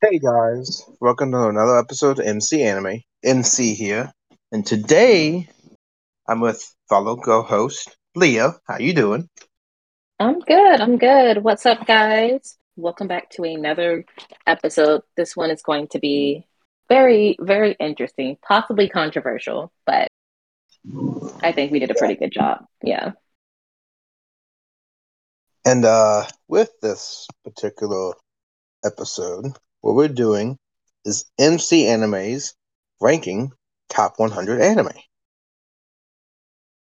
Hey guys, welcome to another episode of MC Anime. MC here, and today I'm with fellow co-host Leia. How you doing? I'm good. I'm good. What's up, guys? Welcome back to another episode. This one is going to be very, very interesting, possibly controversial, but I think we did a pretty good job. Yeah. And uh with this particular episode, what we're doing is MC Anime's ranking top 100 anime.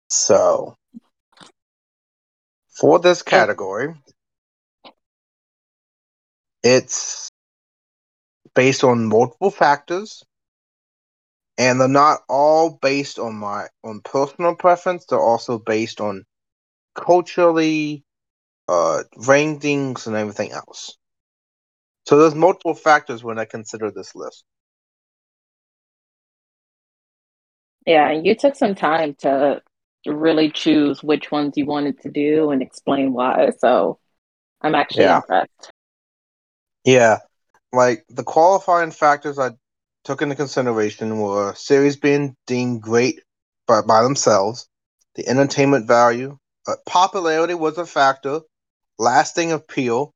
So, for this category, it's based on multiple factors and they're not all based on my on personal preference. They're also based on culturally uh rankings and everything else so there's multiple factors when i consider this list Yeah, you took some time to really choose which ones you wanted to do and explain why. So I'm actually Yeah. impressed. yeah like the qualifying factors i took into consideration were series being deemed great by, by themselves the entertainment value uh, popularity was a factor lasting appeal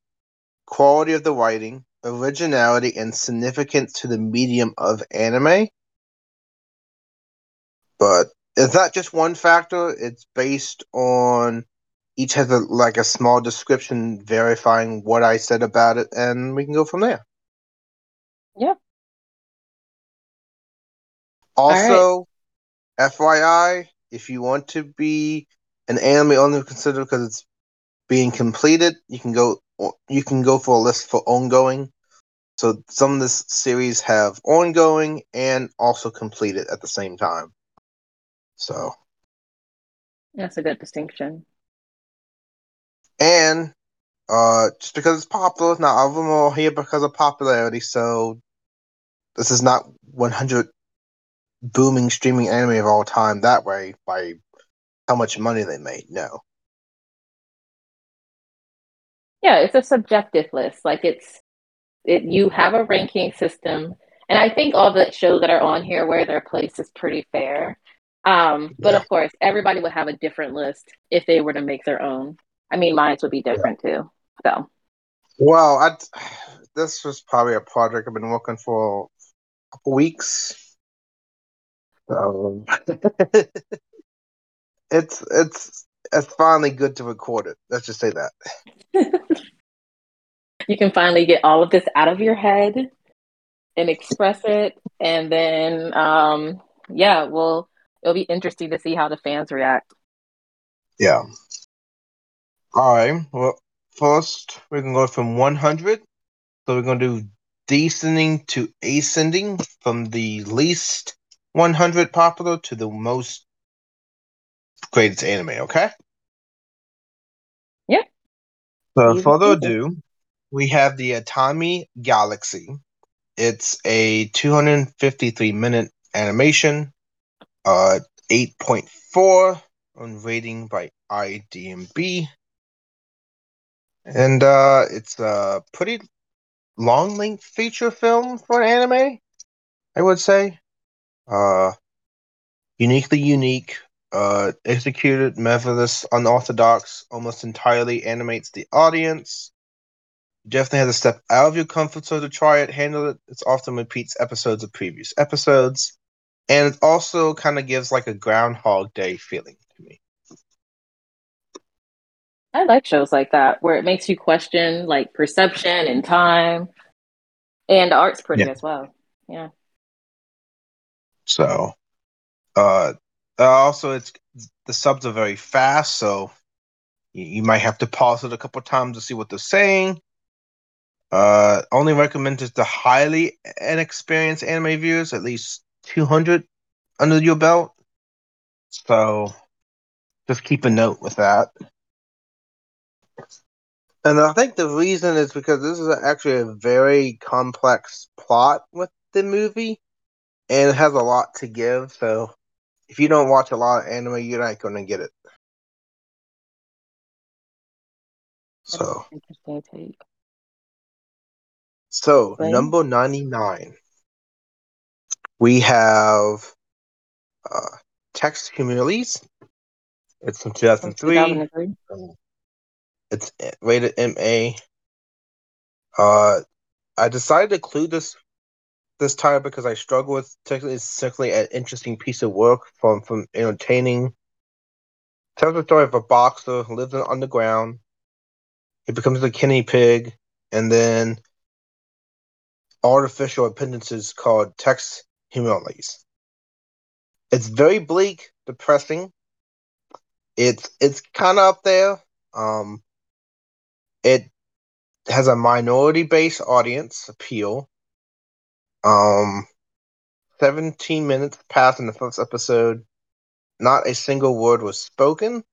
quality of the writing, originality, and significance to the medium of anime. But it's not just one factor, it's based on each has a like a small description verifying what I said about it, and we can go from there. Yeah. Also, FYI, if you want to be an anime only considered because it's being completed, you can go you can go for a list for ongoing. So some of this series have ongoing and also completed at the same time. So That's a good distinction. and uh just because it's popular, not all of them are here because of popularity, so this is not 100 booming streaming anime of all time that way by how much money they made. No. Yeah, it's a subjective list. Like it's it you have a ranking system, and I think all the shows that are on here where their place is pretty fair. Um, but Yeah. of course, everybody would have a different list if they were to make their own. I mean, mine would be different too. So Well, I this was probably a project I've been working for weeks. So it's it's it's finally good to record it. Let's just say that. you can finally get all of this out of your head and express it, and then um, yeah, well, it'll be interesting to see how the fans react. Yeah. All right. Well, first we're gonna go from 100. So we're gonna do descending to ascending from the least 100 popular to the most greatest anime. Okay. Yeah. So further ado, we have the Tatami Galaxy. It's a 253 minute animation, uh, 8.4 on rating by IDMB. And uh, it's a pretty long length feature film for anime, I would say. Uh, uniquely unique, uh, executed, marvelous, unorthodox, almost entirely animates the audience. You definitely have to step out of your comfort zone to try it, handle it. It often repeats episodes of previous episodes. And it also kind of gives like a Groundhog Day feeling to me. I like shows like that where it makes you question like perception and time, and the art's pretty Yeah. as well. Yeah. So, uh, uh, also it's the subs are very fast, so you, you might have to pause it a couple times to see what they're saying. Uh, only recommended to highly inexperienced anime viewers, at least 200 under your belt. So, just keep a note with that. And I think the reason is because this is actually a very complex plot with the movie, and it has a lot to give. So, if you don't watch a lot of anime, you're not going to get it. So, interesting take. So Right. number ninety nine, we have uh, Texhnolyze. It's from two thousand three. 2003. It's rated MA. Uh, I decided to include this this title because I struggle with technically it's simply an interesting piece of work from from entertaining. Tells the story of a boxer who lives in underground. He becomes a guinea pig, and then artificial appendages called text humilities. It's very bleak, depressing. It's it's kind of up there. Um, it has a minority based audience appeal. Um, 17 minutes passed in the first episode. Not a single word was spoken.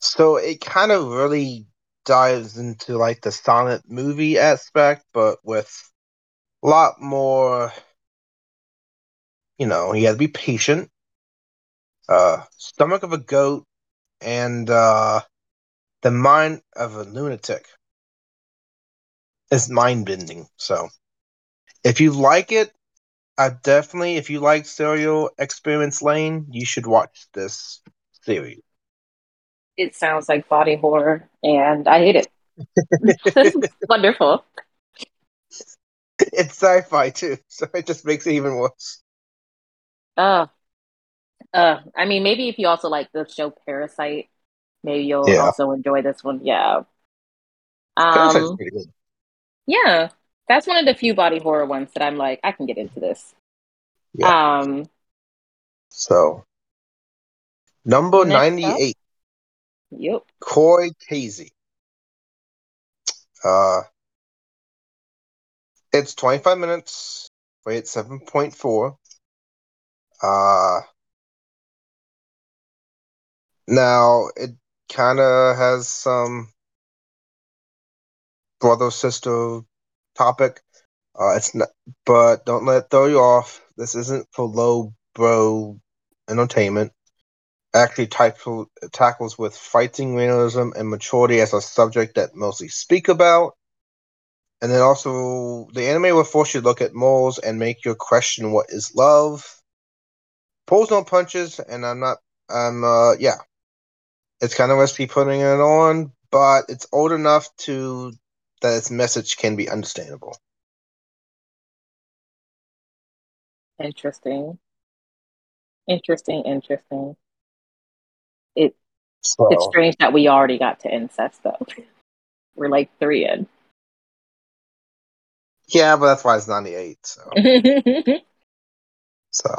So it kind of really dives into like the silent movie aspect, but with a lot more. You know, you have to be patient. Uh, stomach of a goat and uh, the mind of a lunatic is mind bending. So, if you like it, I definitely, if you like Serial Experiments Lain, you should watch this series. It sounds like body horror, and I hate it. wonderful. It's sci fi too, so it just makes it even worse. Uh, uh, I mean, maybe if you also like the show Parasyte, maybe you'll Yeah. also enjoy this one. Yeah. Parasyte's Um, pretty good. yeah, that's one of the few body horror ones that I'm like, I can get into this. Yeah. Um, So, number Next up. 98, yep. Koi Kaze. Uh, it's 25 minutes, rate 7.4. Uh, now it kind of has some brother sister topic. Uh, it's not, but don't let it throw you off. This isn't for low bro entertainment. Actually, tackle, tackles with fighting realism and maturity as a subject that mostly speak about. And then also, the anime will force you to look at morals and make you question what is love. Pulls no punches, and I'm not. I'm uh yeah. It's kind of risky putting it on, but it's old enough to that its message can be understandable. Interesting. Interesting, interesting. It So it's strange that we already got to incest though. We're like three in. yeah, but that's why it's 98. So so.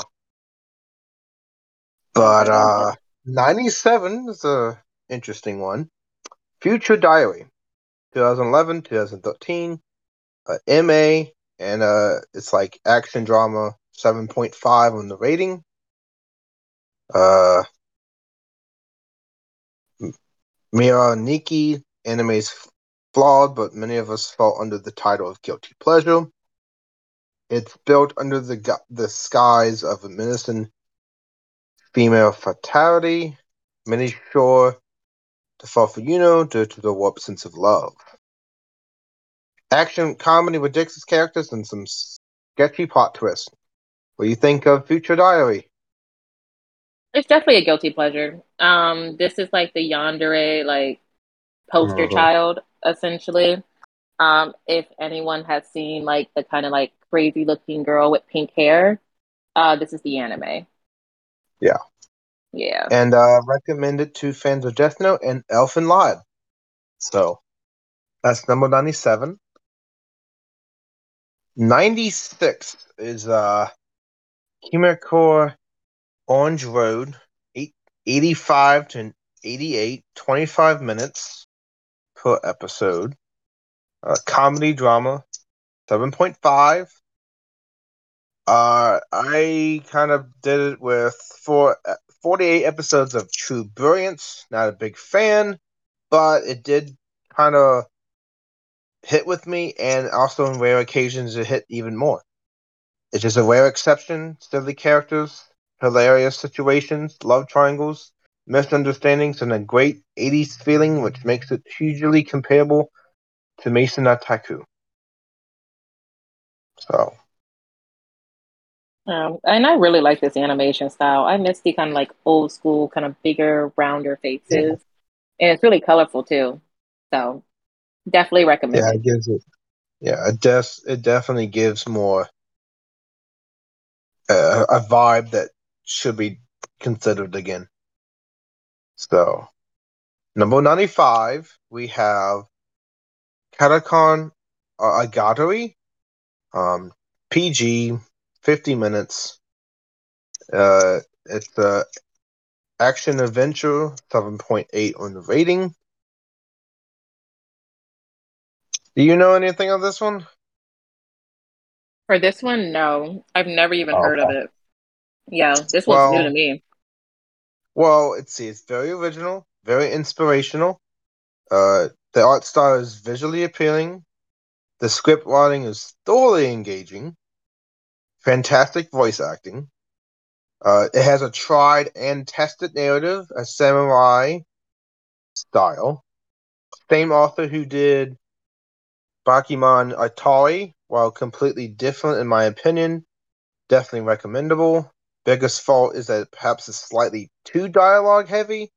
But uh, 97 is a interesting one. Future Diary, 2011, 2013, uh, MA, and uh, it's like action drama, 7.5 on the rating. Uh, Mirai Nikki, anime's flawed, but many of us fall under the title of guilty pleasure. It's built under the the skies of a menacing female fatality. Many sure to fall for Yuno due to the warped sense of love. Action comedy with ridiculous characters and some sketchy plot twists. What do you think of Future Diary? It's definitely a guilty pleasure. Um, this is like the yandere like poster Mhm. child, essentially. Um, if anyone has seen like the kind of like crazy looking girl with pink hair, uh, this is the anime. Yeah. Yeah. And uh, recommended to fans of Death Note and Elfen Lied. So that's number 97. 96 is uh, Kimagure Orange Road, eight, 85 to 88, 25 minutes per episode. Uh, comedy drama, 7.5. Uh, I kind of did it with four, 48 episodes of True Brilliance. Not a big fan, but it did kind of hit with me, and also on rare occasions it hit even more. It's just a rare exception. Silly characters, hilarious situations, love triangles, misunderstandings, and a great 80s feeling, which makes it hugely comparable to Maison Ikkoku. So Um, and I really like this animation style. I miss the kind of like old school, kind of bigger, rounder faces, Yeah. and it's really colorful too. So definitely recommend yeah, it. gives it. Yeah, it def it definitely gives more uh, a vibe that should be considered again. So, number ninety-five, we have Katakon uh, Agatari, um, PG, fifty minutes. Uh, it's the action adventure, seven point eight on the rating. Do you know anything of this one? For this one, no, I've never even heard of it. Yeah, this one's new to me. well, let's see. It's very original, very inspirational. Uh, the art style is visually appealing. The script writing is thoroughly engaging. Fantastic voice acting. Uh, it has a tried and tested narrative, a samurai style. Same author who did Bakemonogatari, while completely different in my opinion, definitely recommendable. Biggest fault is that perhaps it's slightly too dialogue heavy.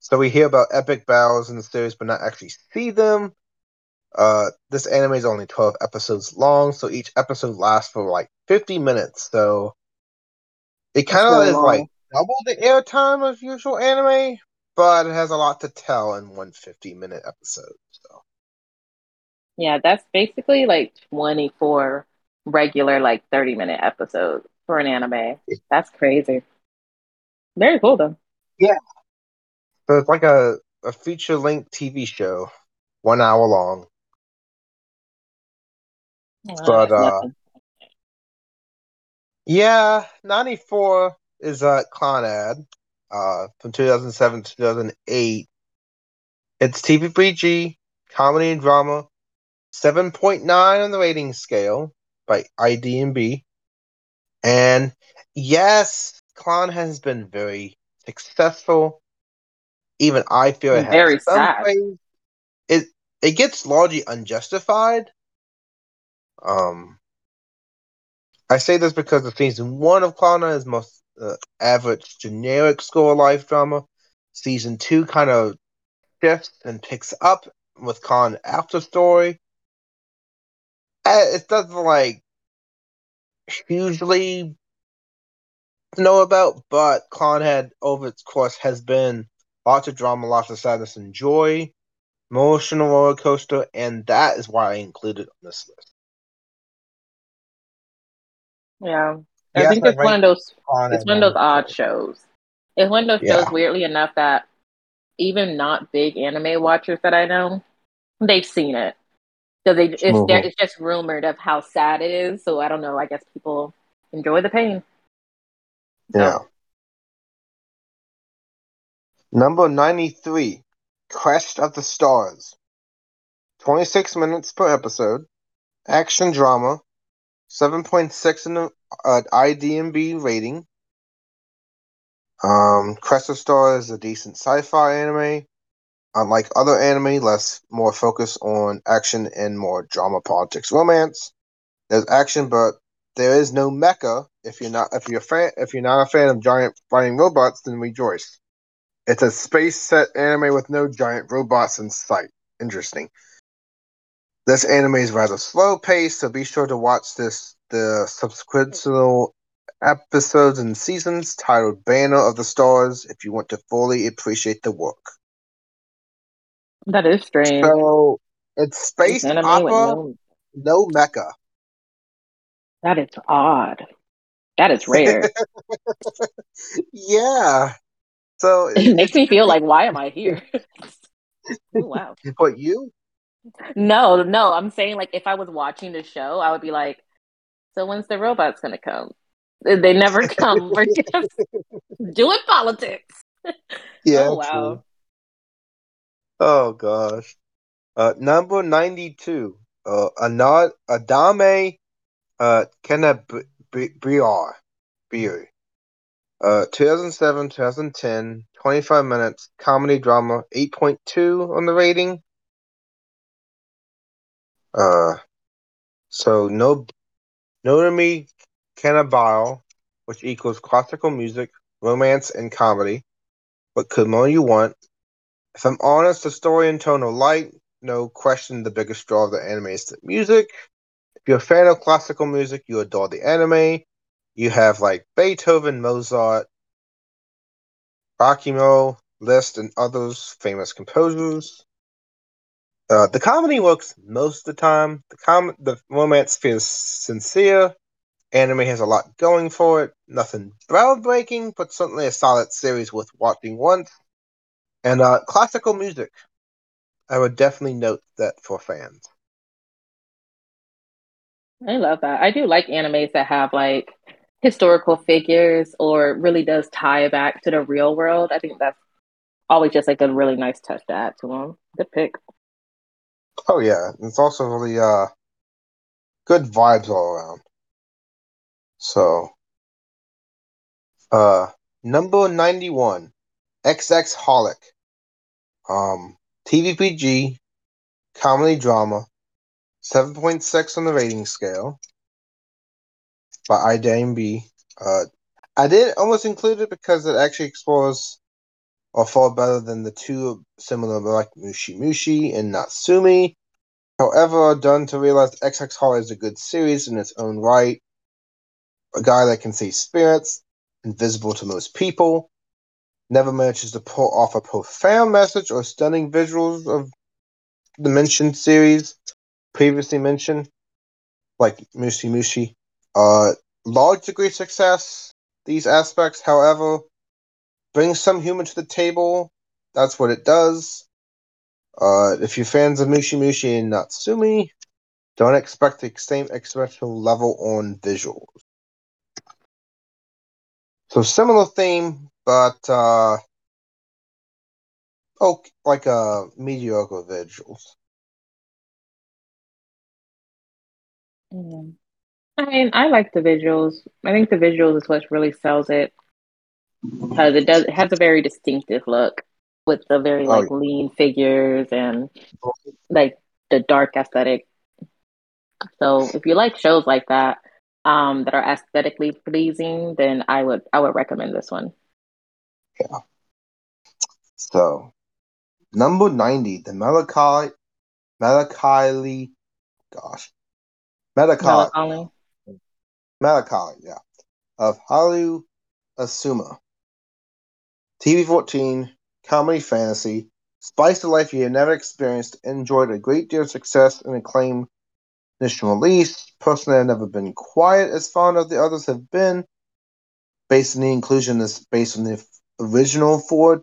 So we hear about epic battles in the series, but not actually see them. Uh, this anime is only 12 episodes long, so each episode lasts for like 50 minutes. So it kind of is like double the airtime of usual anime, but it has a lot to tell in one 50 minute episode. So Yeah, that's basically like 24 regular, like 30 minute episodes for an anime. That's crazy. Very cool though. yeah, so it's like a, a feature length TV show, one hour long. Wow, But uh, yeah, 94 is uh, Clannad uh, from 2007 to 2008. It's TVPG, comedy and drama, 7.9 on the rating scale by IDMB. And yes, Clon has been very successful. Even I feel it Very has sad. praise. It it gets largely unjustified. Um, I say this because the season one of Clon is most uh, average generic school life drama. Season two kind of shifts and picks up with Con after story. Uh, It doesn't like hugely know about, but Clannad over its course has been lots of drama, lots of sadness and joy, emotional roller coaster, and that is why I included on this list. Yeah. I think it's one of those Clannad it's one of those odd shows. It's one of those Yeah. shows weirdly enough that even not big anime watchers that I know, they've seen it. So they it's Mhm. it's just rumored of how sad it is. So I don't know. I guess people enjoy the pain. Yeah. Number 93, Crest of the Stars. 26 minutes per episode. Action drama. 7.6 in the uh, IDMB rating. Um, Crest of Stars is a decent sci-fi anime. Unlike other anime, less more focused on action and more drama, politics, romance. There's action, but there is no mecha. If you're not if you're fan if you're not a fan of giant fighting robots, then rejoice. It's a space set anime with no giant robots in sight. Interesting. This anime is rather slow paced, so be sure to watch this the subsequent episodes and seasons titled Banner of the Stars if you want to fully appreciate the work. That is strange. So it's space with opera, no no mecha. that is odd. That is rare. yeah. So it makes me feel like why am I here? oh, wow. But you? No, no, I'm saying like if I was watching the show, I would be like, so when's the robots gonna come? They never come. We're just doing politics. Yeah. oh wow. true. Oh gosh. Uh, number ninety-two. Uh, Anad Adame, uh, Kenabriar, Beer. Uh, 2007, 2010, 25 minutes, comedy drama, 8.2 on the rating. Uh, so no Norumi Cantabile, which equals classical music, romance, and comedy. What could more you want? If I'm honest, the story and tone are light. No question, the biggest draw of the anime is the music. If you're a fan of classical music, you adore the anime. You have like Beethoven, Mozart, Bakhimo, Liszt, and others famous composers. Uh, the comedy works most of the time. The com- the romance feels sincere. Anime has a lot going for it. Nothing groundbreaking, but certainly a solid series worth watching once. And uh, classical music. I would definitely note that for fans. I love that. I do like animes that have like historical figures or really does tie back to the real world. I think that's always just like a really nice touch to add to them. Good pick. Oh yeah, it's also really uh good vibes all around. So, uh, number ninety-one, XX Holic, um, TVPG, comedy drama, seven point six on the rating scale by IMDb. Uh, I did almost include it because it actually explores or far better than the two similar like Mushi Mushi and Natsume. However, done to realize XX Holic is a good series in its own right. A guy that can see spirits, invisible to most people, never manages to pull off a profound message or stunning visuals of the mentioned series previously mentioned, like Mushi Mushi. Uh, large degree success. These aspects, however, bring some humor to the table. That's what it does. Uh, if you're fans of Mushi Mushi and Natsume, don't expect the same experimental level on visuals. So similar theme, but uh, oh, like a uh, mediocre visuals. Mm. I mean, I like the visuals. I think the visuals is what really sells it because it does it has a very distinctive look with the very oh, like oh, lean figures and like the dark aesthetic. So if you like shows like that um, that are aesthetically pleasing, then I would I would recommend this one. Yeah. So number ninety, the Melancholy Melancholy gosh. Melancholy. Melancholy, yeah. Of Haru Asuma. TV 14, comedy fantasy, spice of life you have never experienced, enjoyed a great deal of success and acclaim initial release. Personally, I've never been quiet as fond of the others have been. Based on the inclusion is based on the original 14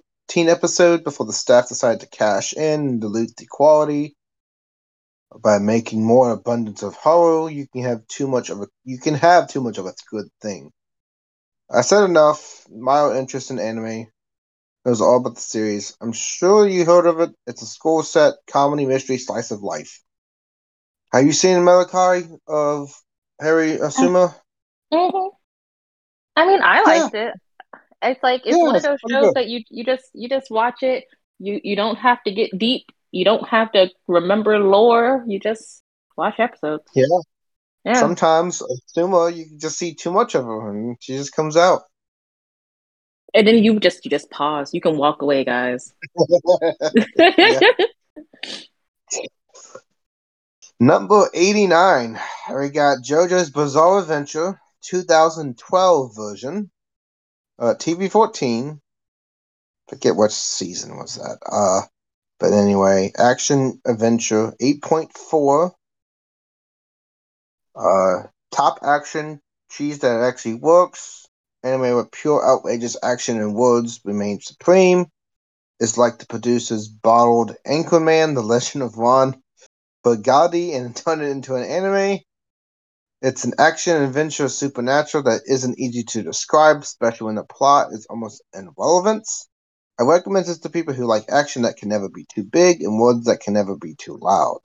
episode before the staff decided to cash in and dilute the quality. By making more abundance of horror, you can have too much of a you can have too much of a good thing. I said enough. My interest in anime. It was all about the series. I'm sure you heard of it. It's a school set comedy mystery slice of life. Have you seen Melancholy of Harry Asuma? Mm-hmm. I mean, I liked yeah. it. It's like it's yeah, one of those shows good. that you you just you just watch it. You you don't have to get deep. You don't have to remember lore. You just watch episodes. Yeah. Yeah. Sometimes Asuma, you just see too much of her, and she just comes out and then you just you just pause. You can walk away, guys. Number 89. We got JoJo's Bizarre Adventure 2012 version. Uh, TV 14. Forget what season was that. Uh, but anyway, action adventure 8.4. Uh, top action cheese that actually works anime with pure outrageous action and words remains supreme. It's like the producers bottled Anchorman, The Legend of Ron Burgundy, and turned it into an anime. It's an action adventure supernatural that isn't easy to describe, especially when the plot is almost irrelevant. I recommend this to people who like action that can never be too big and words that can never be too loud.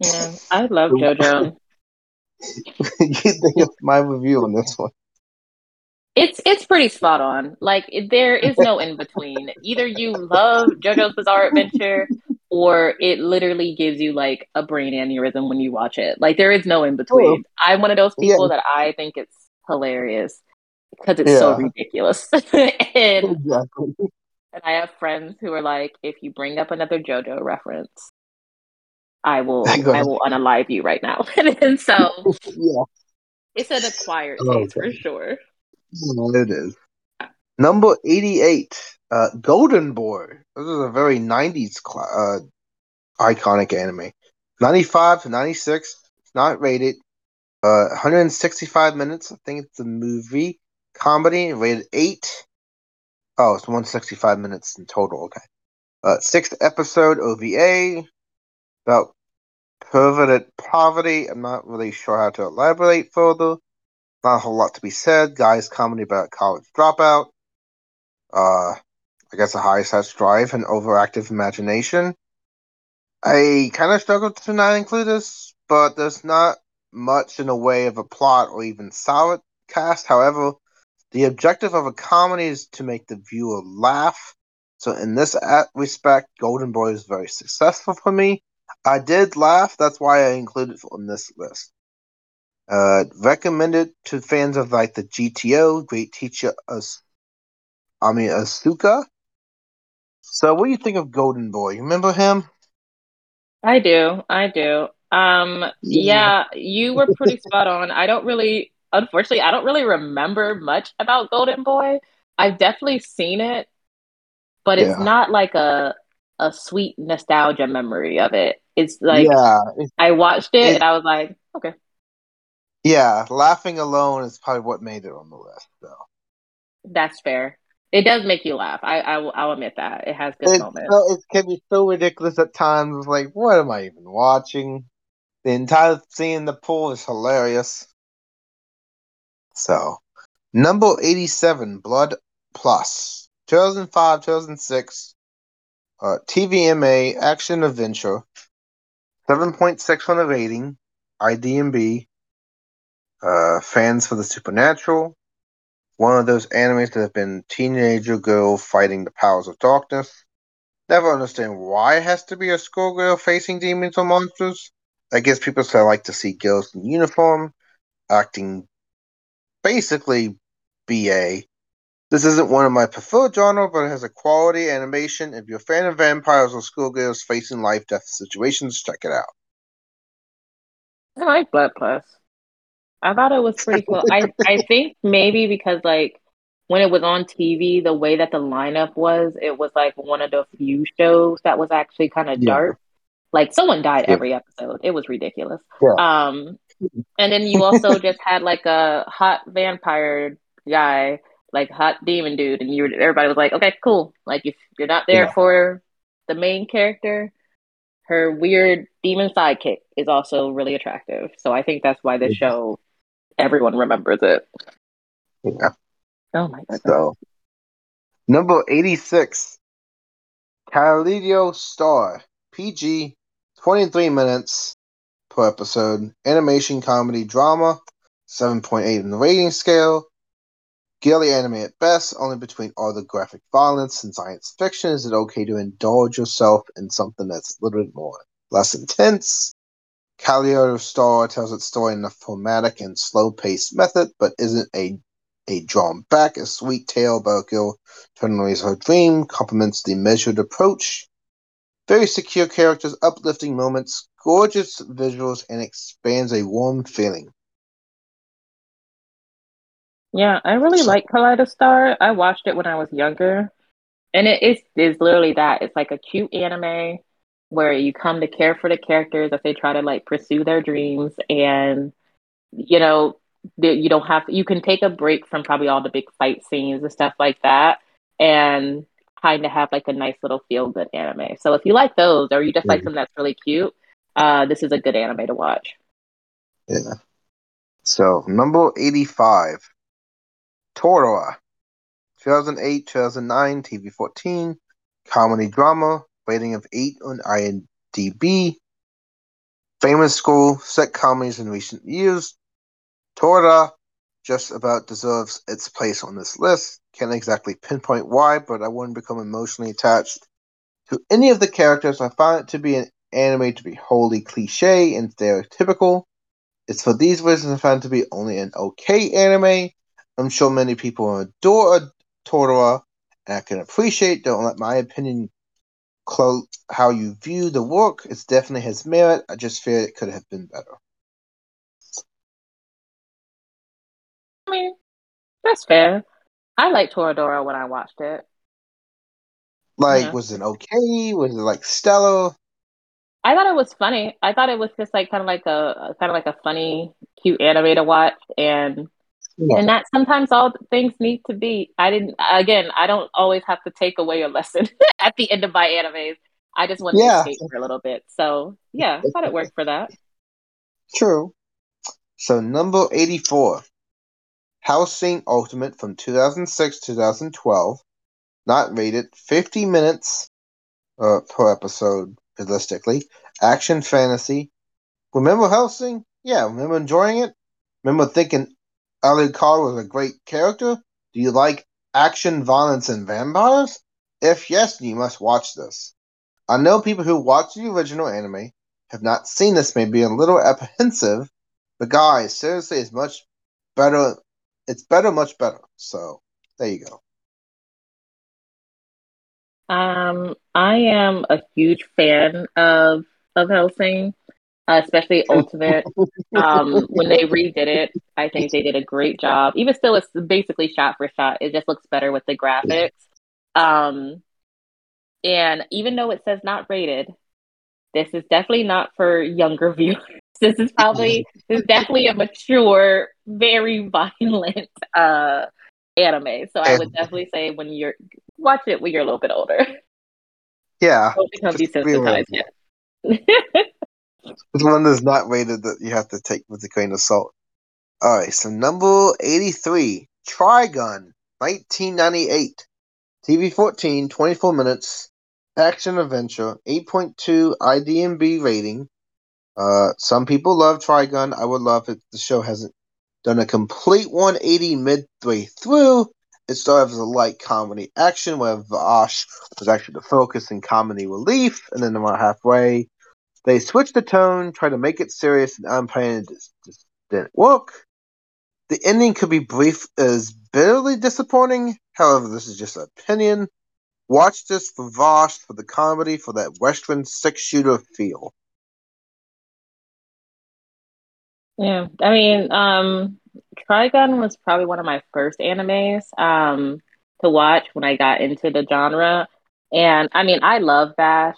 Yeah, I love JoJo. you think of my review on this one? It's it's pretty spot on. Like there is no in between. Either you love JoJo's Bizarre Adventure or it literally gives you like a brain aneurysm when you watch it. Like there is no in between. Oh, I'm one of those people yeah. that I think it's hilarious because it's yeah. so ridiculous. and, exactly. and I have friends who are like, if you bring up another JoJo reference, I will I will unalive you right now. and so yeah. it's an acquired taste okay. for sure. it is. Number 88, uh, Golden Boy. This is a very 90s cl- uh, iconic anime. 95 to 96. It's not rated. Uh, 165 minutes. I think it's a movie comedy. Rated 8. Oh, it's 165 minutes in total. Okay. Uh, sixth episode OVA about perverted poverty. I'm not really sure how to elaborate further. Not a whole lot to be said. Guys comedy about college dropout uh, I guess a high sex drive and overactive imagination. I kind of struggled to not include this, but there's not much in the way of a plot or even solid cast. However, the objective of a comedy is to make the viewer laugh. So, in this respect, Golden Boy is very successful for me. I did laugh, that's why I included it on this list. Uh, recommended to fans of like the GTO, Great Teacher Ami Asuka. So, what do you think of Golden Boy? You remember him? I do. I do. Um, yeah. yeah, you were pretty spot on. I don't really, unfortunately, I don't really remember much about Golden Boy. I've definitely seen it, but it's yeah. not like a a sweet nostalgia memory of it. It's like yeah, I watched it, it and I was like, okay. Yeah, laughing alone is probably what made it on the list, though. That's fair. It does make you laugh. I, I will, I'll admit that it has good it's moments. So, it can be so ridiculous at times. Like, what am I even watching? The entire scene in the pool is hilarious. So, number eighty-seven, Blood Plus, two thousand five, two thousand six, uh, TVMA action adventure, seven point six on the rating, IDMB. Uh, fans for the supernatural, one of those animes that have been teenager girl fighting the powers of darkness. Never understand why it has to be a schoolgirl facing demons or monsters. I guess people say I like to see girls in uniform acting basically BA. This isn't one of my preferred genre, but it has a quality animation. If you're a fan of vampires or schoolgirls facing life death situations, check it out. I like Blood Plus. I thought it was pretty cool. I I think maybe because like when it was on TV, the way that the lineup was, it was like one of the few shows that was actually kind of yeah. dark. Like someone died yeah. every episode. It was ridiculous. Yeah. Um, and then you also just had like a hot vampire guy, like hot demon dude, and you everybody was like, okay, cool. Like if you're not there for the main character, her weird demon sidekick is also really attractive. So I think that's why the show everyone remembers it. Yeah. Oh my god. So number eighty six. Kaleido Star. PG twenty three minutes per episode. Animation comedy drama. Seven point eight in the rating scale. Girly anime at best, only between all the graphic violence and science fiction is it okay to indulge yourself in something that's a little bit more less intense. Kaleido Star tells its story in a formatic and slow-paced method, but isn't a a drawn back, a sweet tale about a girl to raise her dream, complements the measured approach. Very secure characters, uplifting moments, gorgeous visuals, and expands a warm feeling. Yeah, I really so, like Kaleido Star. I watched it when I was younger, and it is is literally that. It's like a cute anime where you come to care for the characters as they try to like pursue their dreams and you know you don't have you can take a break from probably all the big fight scenes and stuff like that and kind of have like a nice little feel good anime so if you like those or you just like mm-hmm. something that's really cute uh this is a good anime to watch yeah so number 85 Toradora 2008 2009 tv 14 comedy drama rating of 8 on IMDb. Famous school set comedies in recent years. Toradora just about deserves its place on this list. Can't exactly pinpoint why, but I wouldn't become emotionally attached To any of the characters, I find it to be an anime to be wholly cliche and stereotypical. It's for these reasons I find it to be only an okay anime. I'm sure many people adore Toradora, and I can appreciate. Don't let my opinion close how you view the work. It definitely has merit. I just fear it could have been better. I mean, that's fair. I liked Toradora when I watched it. Like, Yeah. was it okay? Was it like stellar? I thought it was funny. I thought it was just like kind of like a kind of like a funny, cute anime to watch, and Yeah. and that sometimes all things need to be. I didn't. Again, I don't always have to take away a lesson at the end of my animes. I just want Yeah. to escape for a little bit. So yeah, I thought it worked for that. True. So number eighty-four, Hellsing Ultimate from two thousand six two thousand twelve, not rated, fifty minutes uh, per episode realistically. Action fantasy. Remember Hellsing? Yeah, remember enjoying it? Remember thinking Alucard was a great character? Do you like action, violence, and vampires? If yes, you must watch this. I know people who watch the original anime have not seen this may be a little apprehensive, but guys, seriously, it's much better. It's better, much better. So there you go. Um, I am a huge fan of of Hellsing, uh, especially Ultimate. Um, when they redid it, I think they did a great job. Even still, it's basically shot for shot. It just looks better with the graphics. Um, and even though it says not rated, this is definitely not for younger viewers. This is probably this is definitely a mature, very violent uh anime. So I would definitely say when you're watch it when you're a little bit older. Yeah, Don't become desensitized yet. It's one that's not rated that you have to take with a grain of salt. All right, so number 83, Trigun, 1998. TV 14, 24 minutes, action adventure, 8.2 IDMB rating. Uh, some people love Trigun. I would love if the show hasn't done a complete 180 midway through. It started as a light comedy action where Vash was actually the focus and comedy relief, and then about halfway, they switch the tone, try to make it serious and unplanned. It just, didn't work. The ending could be brief is bitterly disappointing. However, this is just an opinion. Watch this for Vash, for the comedy, for that Western six shooter feel. Yeah, I mean, um, Trigun was probably one of my first animes um to watch when I got into the genre. And I mean, I love Vash.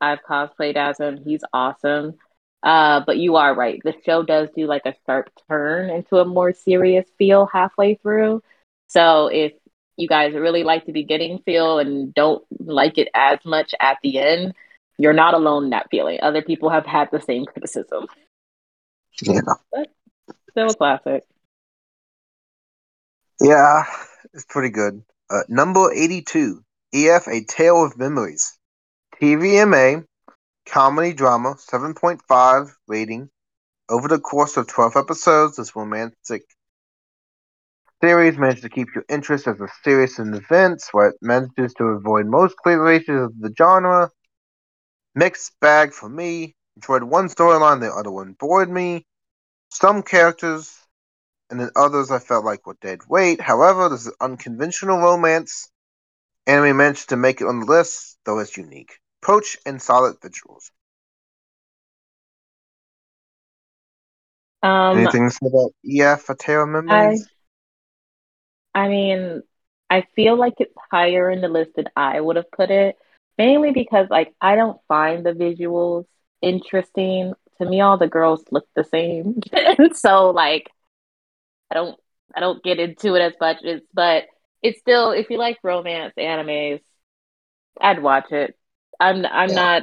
I've cosplayed as him. He's awesome. Uh, but you are right. The show does do like a sharp turn into a more serious feel halfway through. So if you guys really like the beginning feel and don't like it as much at the end, you're not alone in that feeling. Other people have had the same criticism. Yeah. Still a classic. Yeah, it's pretty good. Uh, number 82, EF A Tale of Memories. TVMA, comedy drama, 7.5 rating. Over the course of 12 episodes, this romantic series managed to keep your interest as a series in events, where it manages to avoid most cliches of the genre. Mixed bag for me. Enjoyed one storyline, the other one bored me. Some characters and then others I felt like were dead weight. However, this is unconventional romance. Anime managed to make it on the list, though it's unique. Approach and solid visuals. Um, Anything to say about EF, A Tale of Memories? I mean, I feel like it's higher in the list than I would have put it, mainly because like I don't find the visuals interesting. To me, all the girls look the same, so like I don't I don't get into it as much. It's but it's still if you like romance animes, I'd watch it. I'm I'm Yeah. not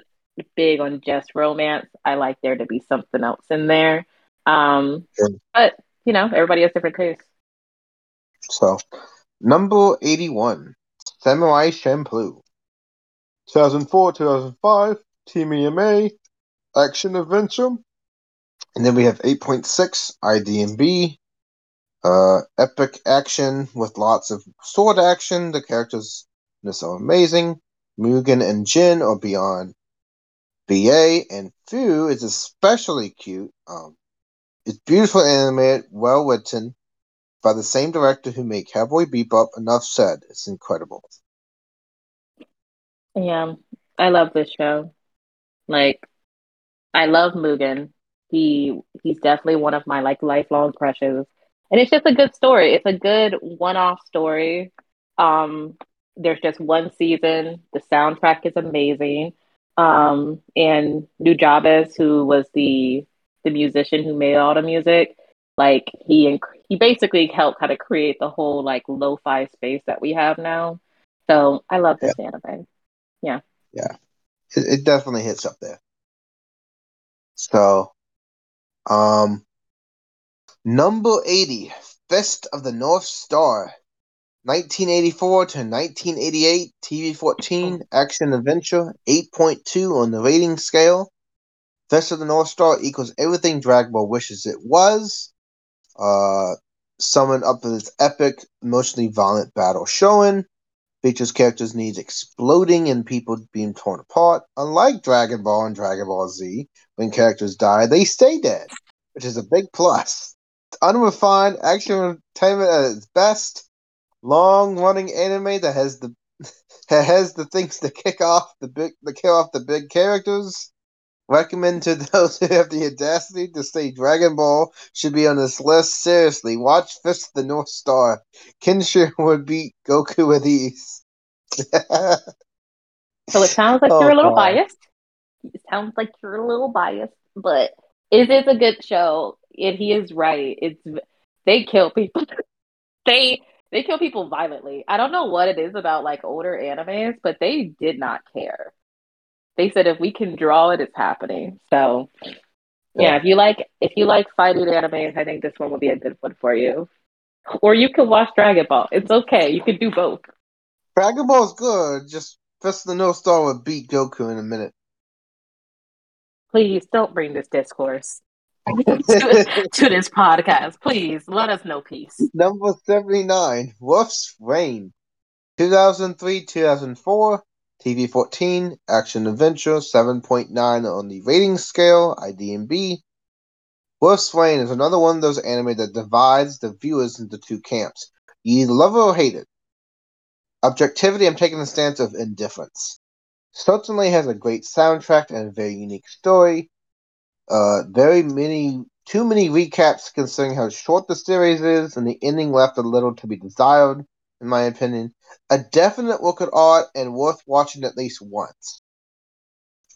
big on just romance. I like there to be something else in there. Um, Sure. but you know, everybody has different tastes. So, number 81, Samurai Champloo. 2004, 2005, Team EMA, Action Adventure. And then we have 8.6, IDMB. Uh, epic action with lots of sword action. The characters are amazing. Mugen and Jin are beyond BA, and Fu is especially cute. Um, it's beautiful animated, well written, by the same director who made Cowboy Bebop. Enough said. It's incredible. Yeah, I love this show. Like, I love Mugen. He he's definitely one of my like lifelong crushes, and it's just a good story. It's a good one-off story. Um, there's just one season. The soundtrack is amazing. Um, and Nujabes, who was the the musician who made all the music, like he he basically helped kind of create the whole like lo-fi space that we have now. So I love this yeah. anime. Yeah. Yeah. It, it definitely hits up there. So um number 80, Fist of the North Star. 1984 to 1988, TV 14, action adventure, 8.2 on the rating scale. Fist of the North Star equals everything Dragon Ball wishes it was. Uh, up this epic, emotionally violent battle showing. Features characters' needs exploding and people being torn apart. Unlike Dragon Ball and Dragon Ball Z, when characters die, they stay dead, which is a big plus. Unrefined action entertainment at its best. Long running anime that has the has the things to kick off the big to kill off the big characters recommend to those who have the audacity to say Dragon Ball should be on this list. Seriously, watch Fist of the North Star. Kenshiro would beat Goku with ease. so it sounds like oh, you're a oh, little God. biased. It sounds like you're a little biased, but it is a good show. And he is right. It's they kill people. they they kill people violently. I don't know what it is about like older animes, but they did not care they said if we can draw it, it's happening. So yeah, if you like if you like fighting animes, I think this one will be a good one for you. Or you can watch Dragon Ball. It's okay. You can do both. Dragon Ball's good. Just Fist of the North Star would beat Goku in a minute. Please don't bring this discourse to, to this podcast. Please let us know peace. Number 79, Wolf's Rain. 2003 2004 TV 14, Action Adventure, 7.9 on the rating scale, IDMB. Wolf's Rain is another one of those anime that divides the viewers into two camps. You either love it or hate it. Objectivity, I'm taking the stance of indifference. Certainly has a great soundtrack and a very unique story. Uh, very many, too many recaps considering how short the series is, and the ending left a little to be desired in my opinion. A definite look at art and worth watching at least once.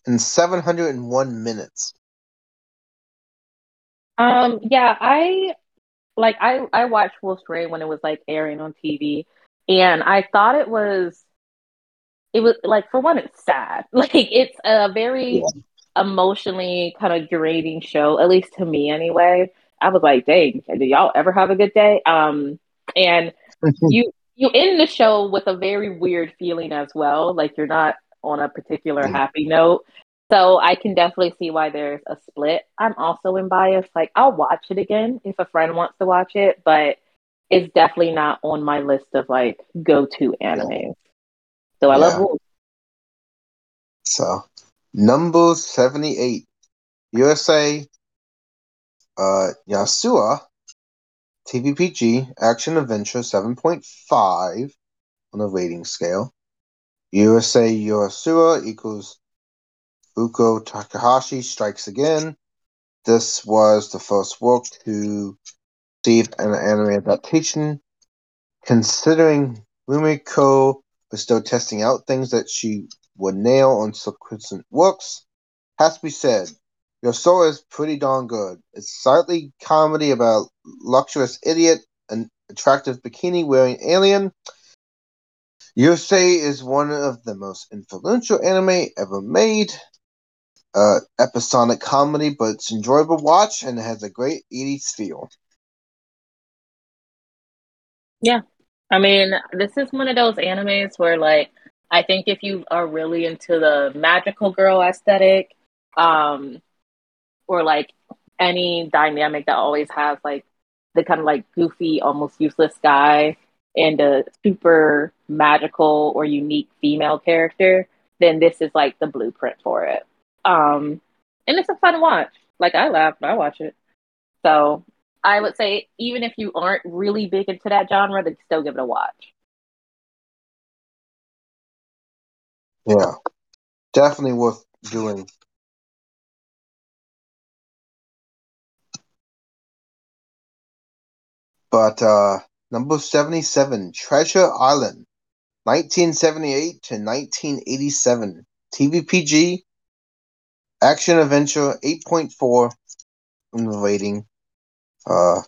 In 701 minutes. Um, yeah, I like I I watched Wolf's Rain when it was like airing on TV, and I thought it was it was like for one, it's sad. Like it's a very yeah. Emotionally kind of draining show, at least to me anyway. I was like, dang, did y'all ever have a good day? Um, and you you end the show with a very weird feeling as well. Like you're not on a particular happy note. So I can definitely see why there's a split. I'm also in bias. Like I'll watch it again if a friend wants to watch it, but it's definitely not on my list of like go to anime. So I yeah. love Wolf. So number 78, USA uh Yasua TVPG Action Adventure 7.5 on the rating scale. USA Yasua equals Fuko Takahashi Strikes Again. This was the first work to receive an anime adaptation. Considering Rumiko was still testing out things that she would nail on subsequent works, has to be said, your soul is pretty darn good. It's slightly comedy about luxurious idiot, an attractive bikini wearing alien. Yosei is one of the most influential anime ever made. Uh, episodic comedy, but it's enjoyable watch and it has a great 80s feel. Yeah. I mean, this is one of those animes where, like, I think if you are really into the magical girl aesthetic, um, or like any dynamic that always has like the kind of like goofy, almost useless guy. and a super magical or unique female character, then this is like the blueprint for it. Um, and it's a fun watch. Like I laugh when I watch it. So I would say even if you aren't really big into that genre, then still give it a watch. Yeah, definitely worth doing. But uh number 77, Treasure Island, 1978 to 1987. TVPG, action adventure, 8.4 in the rating. Uh,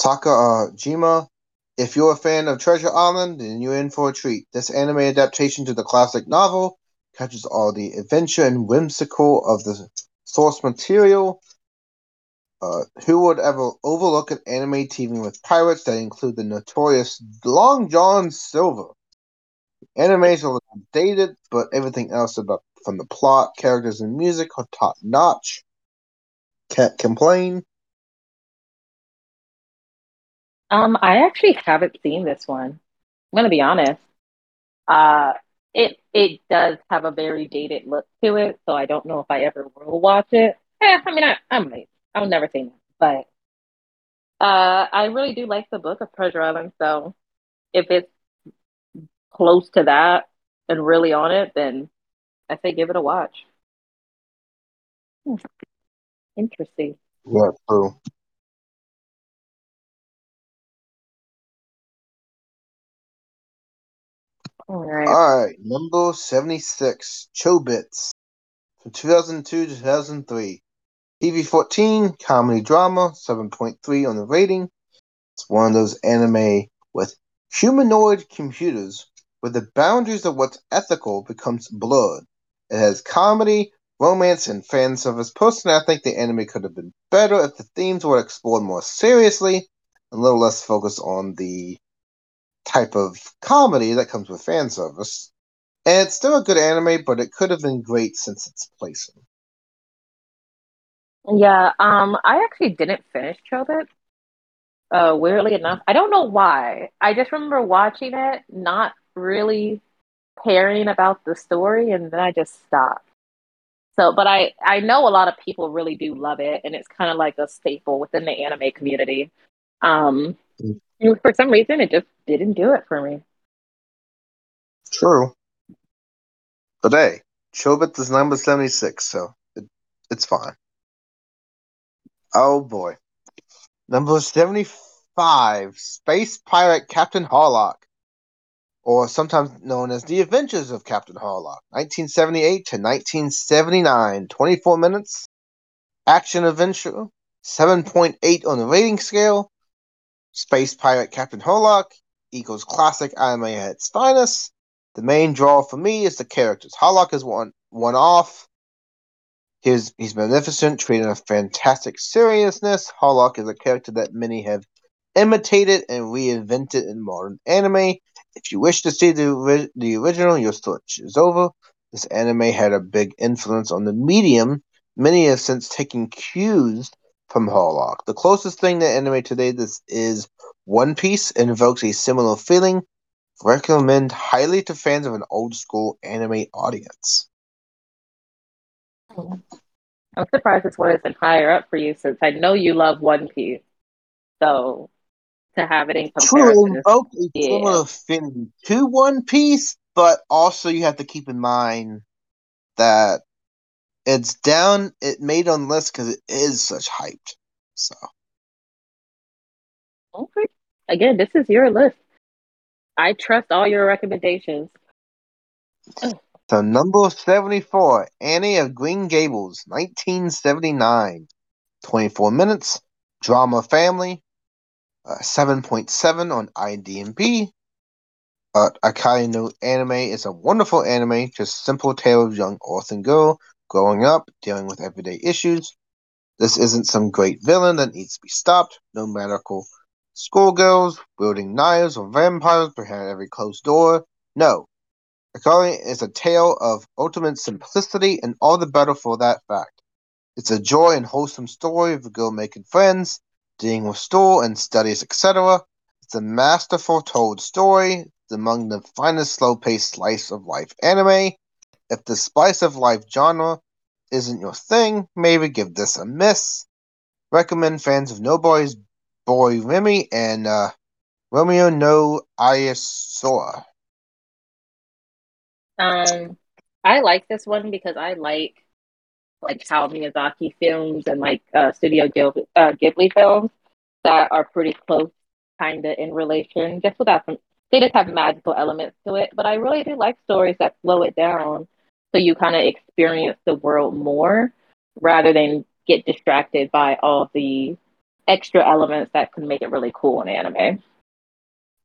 Takarajima, if you're a fan of Treasure Island, then you're in for a treat. This anime adaptation to the classic novel catches all the adventure and whimsical of the source material. Uh, who would ever overlook an anime teeming with pirates that include the notorious Long John Silver? Animes are dated, but everything else about from the plot, characters, and music are top notch. Can't complain. Um, I actually haven't seen this one. I'm gonna be honest. Uh, it it does have a very dated look to it, so I don't know if I ever will watch it. Eh, I mean, I, I might. I'll never say no, but uh, I really do like the book of Treasure Island. So if it's close to that and really on it, then I say give it a watch. Hmm. Interesting. Yeah, true. All right. All right, number 76, Chobits, from 2002 to 2003. TV 14, comedy drama, 7.3 on the rating. It's one of those anime with humanoid computers where the boundaries of what's ethical becomes blurred. It has comedy, romance, and fan service. Personally, I think the anime could have been better if the themes were explored more seriously, and a little less focused on the type of comedy that comes with fan service. And it's still a good anime, but it could have been great since its placing. Yeah, um, I actually didn't finish Chobit. Uh, weirdly enough, I don't know why. I just remember watching it, not really caring about the story, and then I just stopped. So, but I I know a lot of people really do love it, and it's kind of like a staple within the anime community. Um, For some reason, it just didn't do it for me. True. But hey, Chobit is number 76, so it, it's fine. Oh boy. Number 75, Space Pirate Captain Harlock, or sometimes known as The Adventures of Captain Harlock, 1978 to 1979, 24 minutes. Action adventure, 7.8 on the rating scale. Space Pirate Captain Harlock equals classic anime its finest. The main draw for me is the characters. Harlock is one one off. His he's magnificent, treated a fantastic seriousness. Harlock is a character that many have imitated and reinvented in modern anime. If you wish to see the the original, your search is over. This anime had a big influence on the medium. Many have since taken cues from Harlock. The closest thing to anime today this is One Piece and evokes a similar feeling. Recommend highly to fans of an old school anime audience. I'm surprised this one isn't higher up for you since I know you love One Piece. So to have it in True, comparison, is- invoke a yeah. similar affinity to One Piece, but also you have to keep in mind that it's down. It made on list because it is such hyped. So okay. Again, this is your list. I trust all your recommendations. So number 74, Annie of Green Gables, 1979. 24 minutes. Drama Family. Uh, 7.7 on IMDb. Uh, Akage no Anne is a wonderful anime, just simple tale of young orphan girl growing up, dealing with everyday issues. This isn't some great villain that needs to be stopped. No medical schoolgirls wielding knives or vampires behind every closed door. No, Akari is a tale of ultimate simplicity, and all the better for that fact. It's a joy and wholesome story of a girl making friends, dealing with school and studies, etc. It's a masterful told story. Among the finest slow paced slice of life anime. If the slice of life genre isn't your thing, maybe give this a miss. Recommend fans of Nobody's Boy Remy and uh, Romeo no Aoi Sora. Um, I like this one because I like like how Miyazaki films and like uh, Studio Ghibli, uh, Ghibli films that are pretty close, kind of in relation, just without some. They just have magical elements to it, but I really do like stories that slow it down, so you kind of experience the world more rather than get distracted by all the extra elements that can make it really cool in anime.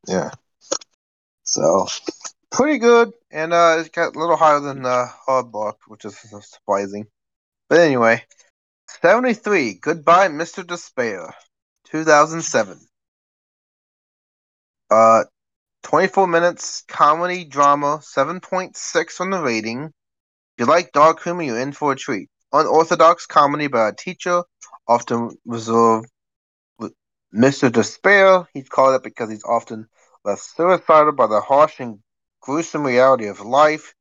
Yeah. So pretty good, and uh, it got a little higher than uh, Harlock, which is surprising. But anyway, seventy-three. Goodbye, Mister Despair, two thousand seven. Uh, twenty-four minutes comedy drama, seven point six on the rating. If you like dark humor, you're in for a treat. Unorthodox comedy by a teacher, often reserved Mr. Despair. He's called it because he's often left suicidal by the harsh and gruesome reality of life.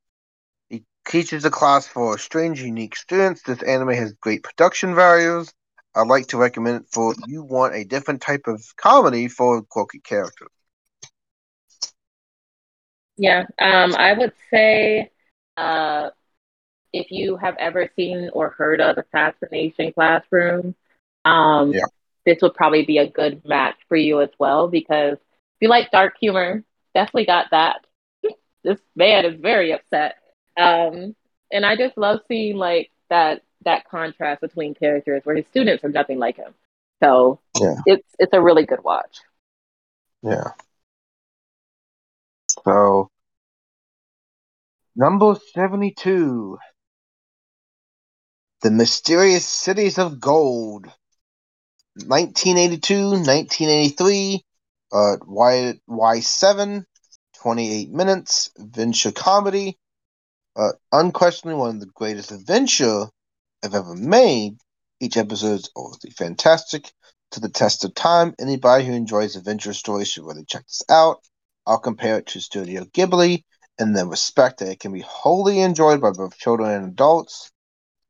He teaches a class for strange, unique students. This anime has great production values. I'd like to recommend it for you want a different type of comedy for quirky characters. Yeah, um, I would say uh, if you have ever seen or heard of Assassination Classroom, um, Yeah. this would probably be a good match for you as well because if you like dark humor, definitely got that. this man is very upset. Um, and I just love seeing like that that contrast between characters where his students are nothing like him. So Yeah. it's it's a really good watch. Yeah. So, number 72 The Mysterious Cities of Gold. 1982, 1983, uh, Y, Y7, 28 minutes, adventure comedy. Uh, unquestionably one of the greatest adventure I've ever made. Each episode is obviously fantastic. To the test of time, anybody who enjoys adventure stories should really check this out. I'll compare it to Studio Ghibli and then respect that it can be wholly enjoyed by both children and adults.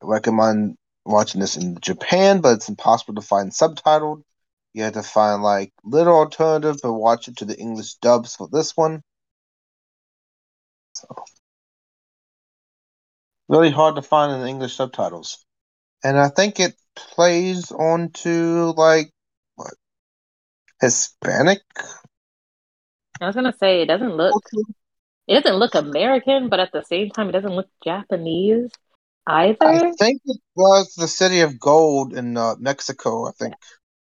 Recommend watching this in Japan, but it's impossible to find subtitled. You have to find like little alternative, but watch it to the English dubs for this one. So really hard to find in the English subtitles, and I think it plays onto like what Hispanic. I was gonna say it doesn't look it doesn't look American, but at the same time it doesn't look Japanese either. I think it was the city of gold in uh, Mexico. I think.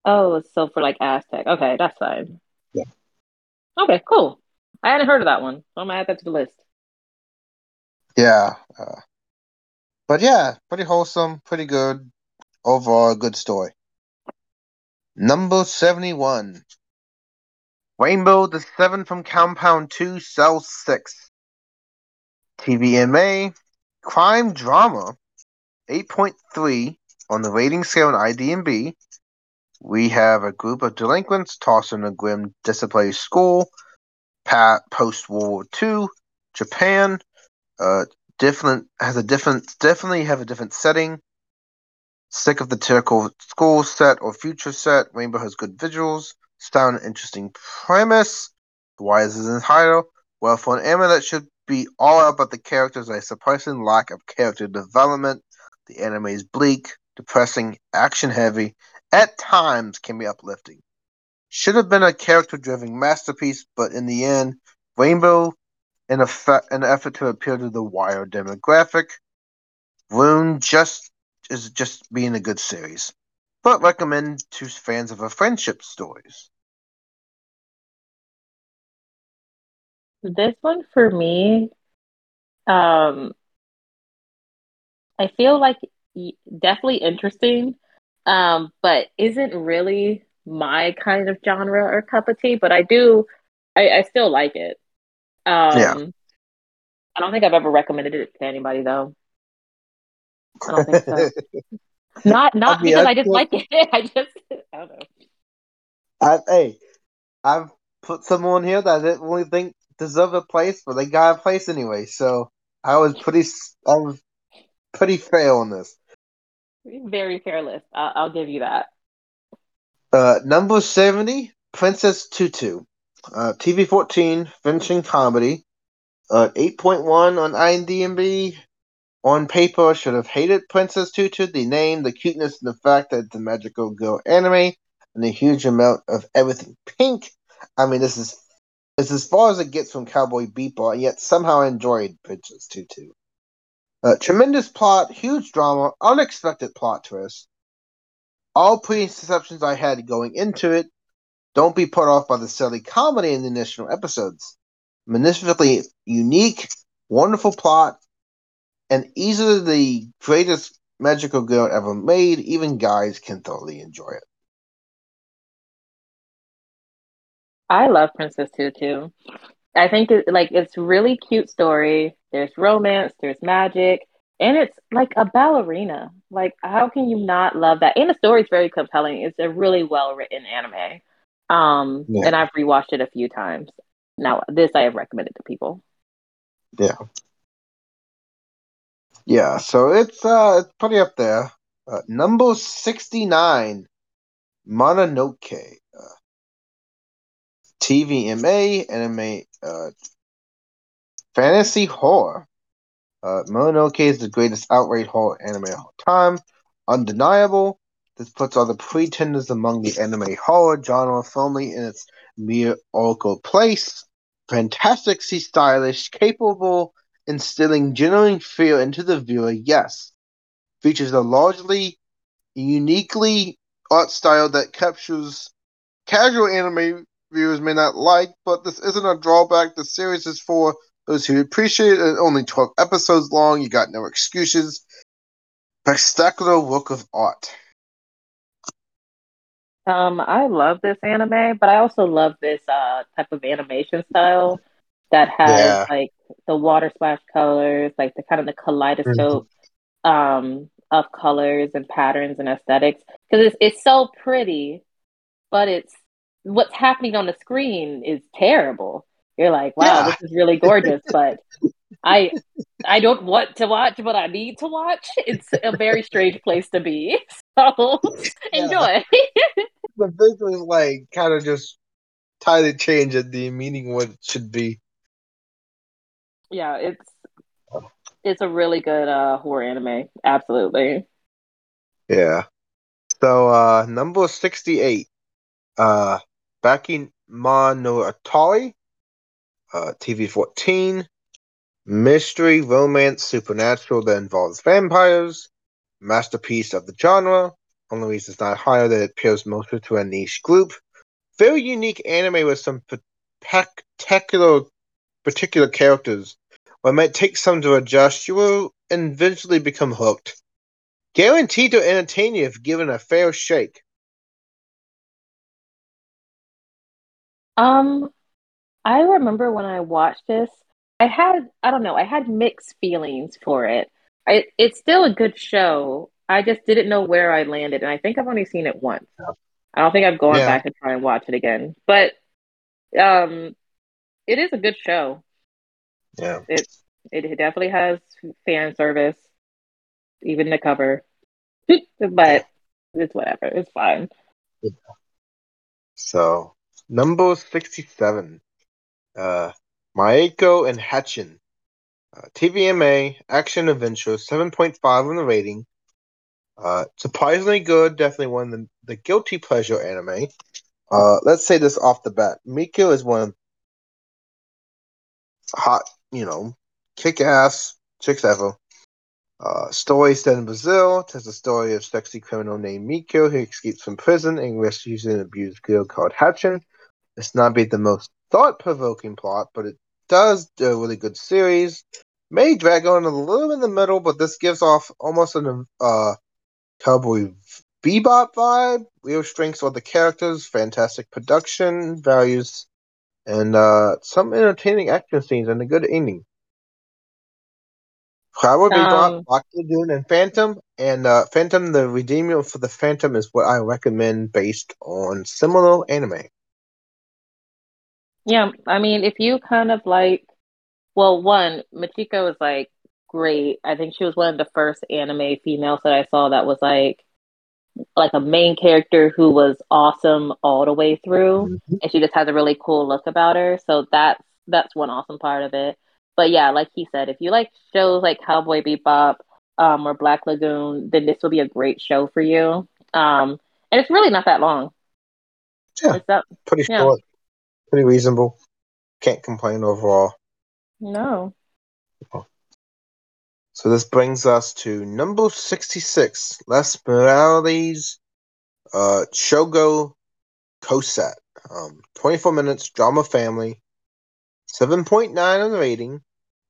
Oh, so for like Aztec. Okay, that's fine. Yeah. Okay, cool. I hadn't heard of that one. So I'm gonna add that to the list. Yeah. Uh, but yeah, pretty wholesome, pretty good. Overall, good story. Number 71. Rainbow the Seven from Compound 2, Cell 6. TVMA, crime drama, 8.3 on the rating scale on IDMB. We have a group of delinquents tossed in a grim disciplinary school, post World War II, Japan. Uh, different has a different definitely have a different setting. Sick of the typical school set or future set, Rainbow has good visuals, style and interesting premise. Why is this in title? Well, for an anime that should be all about the characters, a surprising lack of character development. The anime is bleak, depressing, action heavy, at times can be uplifting. Should have been a character driven masterpiece, but in the end, Rainbow in, an effort to appeal to the wider demographic. Rune just is just being a good series, but recommend to fans of a friendship stories. This one for me, um, I feel like definitely interesting, um, but isn't really my kind of genre or cup of tea. But I do, I, I still like it. Um, Yeah. I don't think I've ever recommended it to anybody though. I don't think so. Not not I mean, because I I just like it. I just I don't know. I, hey, I've put someone here that I didn't really think deserved a place, but they got a place anyway. So I was pretty, I was pretty fair on this. Very fair list. I'll, I'll give you that. Uh, number seventy, Princess Tutu, uh, TV fourteen, finishing comedy. Uh, eight point one on IMDb. On paper, should have hated Princess Tutu, the name, the cuteness, and the fact that it's a magical girl anime, and a huge amount of everything pink. I mean, this is it's as far as it gets from Cowboy Bebop, and yet somehow I enjoyed Princess Tutu. Uh, tremendous plot, huge drama, unexpected plot twist. All preconceptions I had going into it don't be put off by the silly comedy in the initial episodes. Magnificently unique, wonderful plot, and easily the greatest magical girl ever made. Even guys can thoroughly enjoy it. I love Princess Tutu. I think it, like it's really cute story. There's romance, there's magic, and it's like a ballerina. Like how can you not love that? And the story is very compelling. It's a really well written anime. Um, yeah. and I've rewatched it a few times. Now this I have recommended to people. Yeah. Yeah, so it's uh it's pretty up there. Uh, number sixty nine, Mononoke, TVMA anime uh, fantasy horror. Uh, Mononoke is the greatest outright horror anime of all time, undeniable. This puts all the pretenders among the anime horror genre firmly in its mere oracle place. Fantastic, Fantastically stylish, capable instilling genuine fear into the viewer, yes. Features a largely uniquely art style that captures casual anime viewers may not like, but this isn't a drawback. The series is for those who appreciate it. Only 12 episodes long. You got no excuses. Spectacular work of art. Um, I love this anime, but I also love this uh type of animation style that has yeah. like the water splash colors, like the kind of the kaleidoscope mm-hmm. um, of colors and patterns and aesthetics. Because it's it's so pretty, but it's what's happening on the screen is terrible. You're like, wow, yeah. this is really gorgeous, but I I don't want to watch, but I need to watch. It's a very strange place to be. So enjoy. the visual is like kind of just totally change it the meaning what it should be yeah, it's it's a really good uh horror anime. Absolutely. Yeah. So uh number sixty eight. Uh Baki Ma no Atari. Uh TV fourteen. Mystery, romance, supernatural that involves vampires. Masterpiece of the genre. Only reason it's not higher that it appeals mostly to a niche group. Very unique anime with some spectacular particular characters what might take some to adjust, you will eventually become hooked. Guaranteed to entertain you if given a fair shake. Um, I remember when I watched this, I had I don't know, I had mixed feelings for it. I, it's still a good show. I just didn't know where I landed, and I think I've only seen it once. I don't think I've gone yeah. back and try and watch it again. But um, it is a good show. Yeah. It it definitely has fan service, even the cover. but it's whatever. It's fine. Yeah. So number sixty-seven, uh, Michiko and Hatchin, uh, TVMA action adventure, seven point five on the rating. Uh, surprisingly good. Definitely one of the, the guilty pleasure anime. Uh, let's say this off the bat. Michiko is one hot, you know, kick ass chicks ever. Uh, story set in Brazil tells the story of sexy criminal named Michiko who escapes from prison and rescues an abused girl called Hatchin. It's not be the most thought provoking plot, but it does do a really good series. May drag on a little in the middle, but this gives off almost an uh, cowboy bebop vibe. Real strengths of the characters, fantastic production values, and uh, some entertaining action scenes and a good ending. Cowboy um, Bebop, Lagoon, and Phantom. And uh, Phantom, the redeemer for the Phantom is what I recommend based on similar anime. Yeah, I mean, if you kind of like, well, one, Michiko was like great. I think she was one of the first anime females that I saw that was like like a main character who was awesome all the way through mm-hmm. and she just has a really cool look about her. So that's that's one awesome part of it. But yeah, like he said, if you like shows like Cowboy Bebop um, or Black Lagoon, then this will be a great show for you. Um, and it's really not that long. Yeah, pretty yeah. short, pretty reasonable. Can't complain overall. No. So this brings us to number sixty-six, Les Morales, uh, Shogo Cosette. Um, twenty-four minutes, drama family, seven point nine on the rating.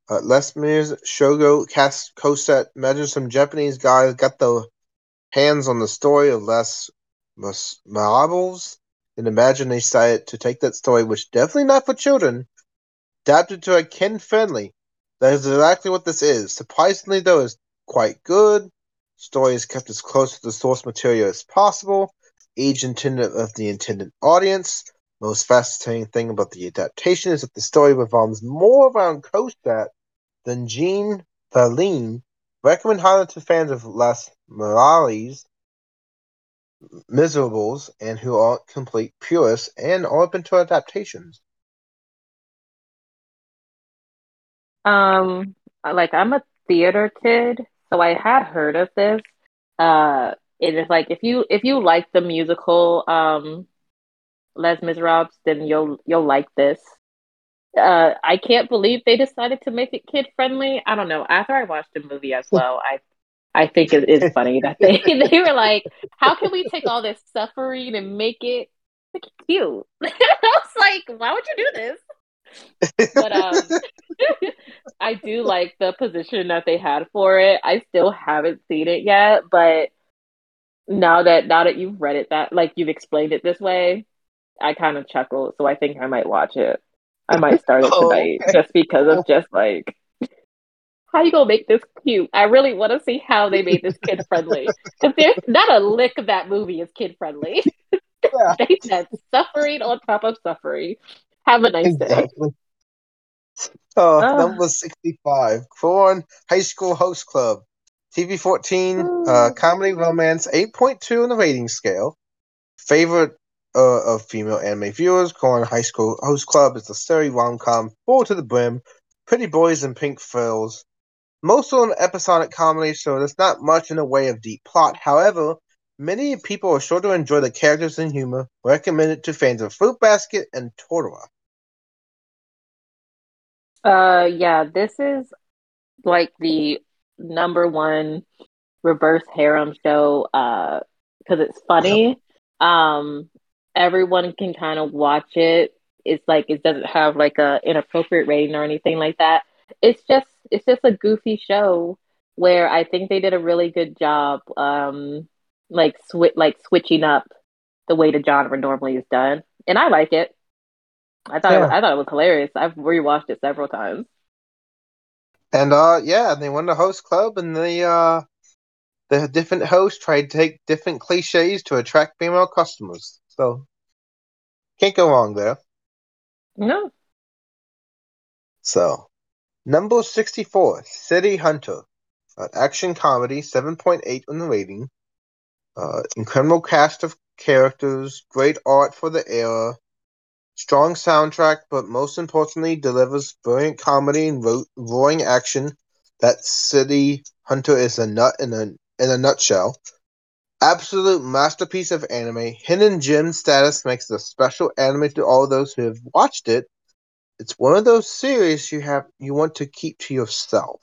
Uh, Les Mis Shogo Cast Cosette. Imagine some Japanese guys got the hands on the story of Les Miserables and imagine they decided to take that story, which definitely not for children, adapted to a kid friendly. That is exactly what this is. Surprisingly, though, it's quite good. Story is kept as close to the source material as possible. Age intended of the intended audience. Most fascinating thing about the adaptation is that the story revolves more around Cosette than Jean Thaline. Recommend highly to fans of Les Morales miserables and who aren't complete purists and are open to adaptations? Um, like I'm a theater kid, so I had heard of this. Uh, it is like if you if you like the musical um Les Miserables, then you'll you'll like this. Uh, I can't believe they decided to make it kid friendly. I don't know. After I watched the movie as well, I I think it is funny that they they were like, how can we take all this suffering and make it make it cute? I was like, why would you do this? But um, I do like the position that they had for it. I still haven't seen it yet, but now that now that you've read it that like you've explained it this way, I kind of chuckle. So I think I might watch it. I might start it oh, tonight okay. just because of just like how you gonna make this cute? I really want to see how they made this kid friendly. Because there's not a lick of that movie is kid friendly. Yeah. they said suffering on top of suffering. Have a nice exactly. day. Oh, oh, number sixty-five. Ouran High School Host Club. TV fourteen. Uh, comedy romance. Eight point two on the rating scale. Favorite uh, of female anime viewers. Ouran High School Host Club is a story rom com full to the brim. Pretty boys and pink frills. Most are an episodic comedy, so there's not much in the way of deep plot. However, many people are sure to enjoy the characters and humor. Recommended to fans of Fruit Basket and Toradora. Uh, yeah, this is like the number one reverse harem show. Uh, because it's funny. Um, everyone can kind of watch it. It's like it doesn't have like a inappropriate rating or anything like that it's just it's just a goofy show where I think they did a really good job, um, like swi- like switching up the way the genre normally is done, and I like it. I thought yeah. it, I thought it was hilarious. I've rewatched it several times. And uh, yeah, they won the host club, and the uh, the different hosts tried to take different cliches to attract female customers. So can't go wrong there. No. So Number 64, City Hunter. Uh, action comedy, 7.8 on the rating. Uh, incredible cast of characters, great art for the era, strong soundtrack, but most importantly, delivers brilliant comedy and ro- roaring action. That City Hunter is a nut in a in a nutshell. Absolute masterpiece of anime. Hidden gem status makes it a special anime to all those who have watched it it's one of those series you have you want to keep to yourself.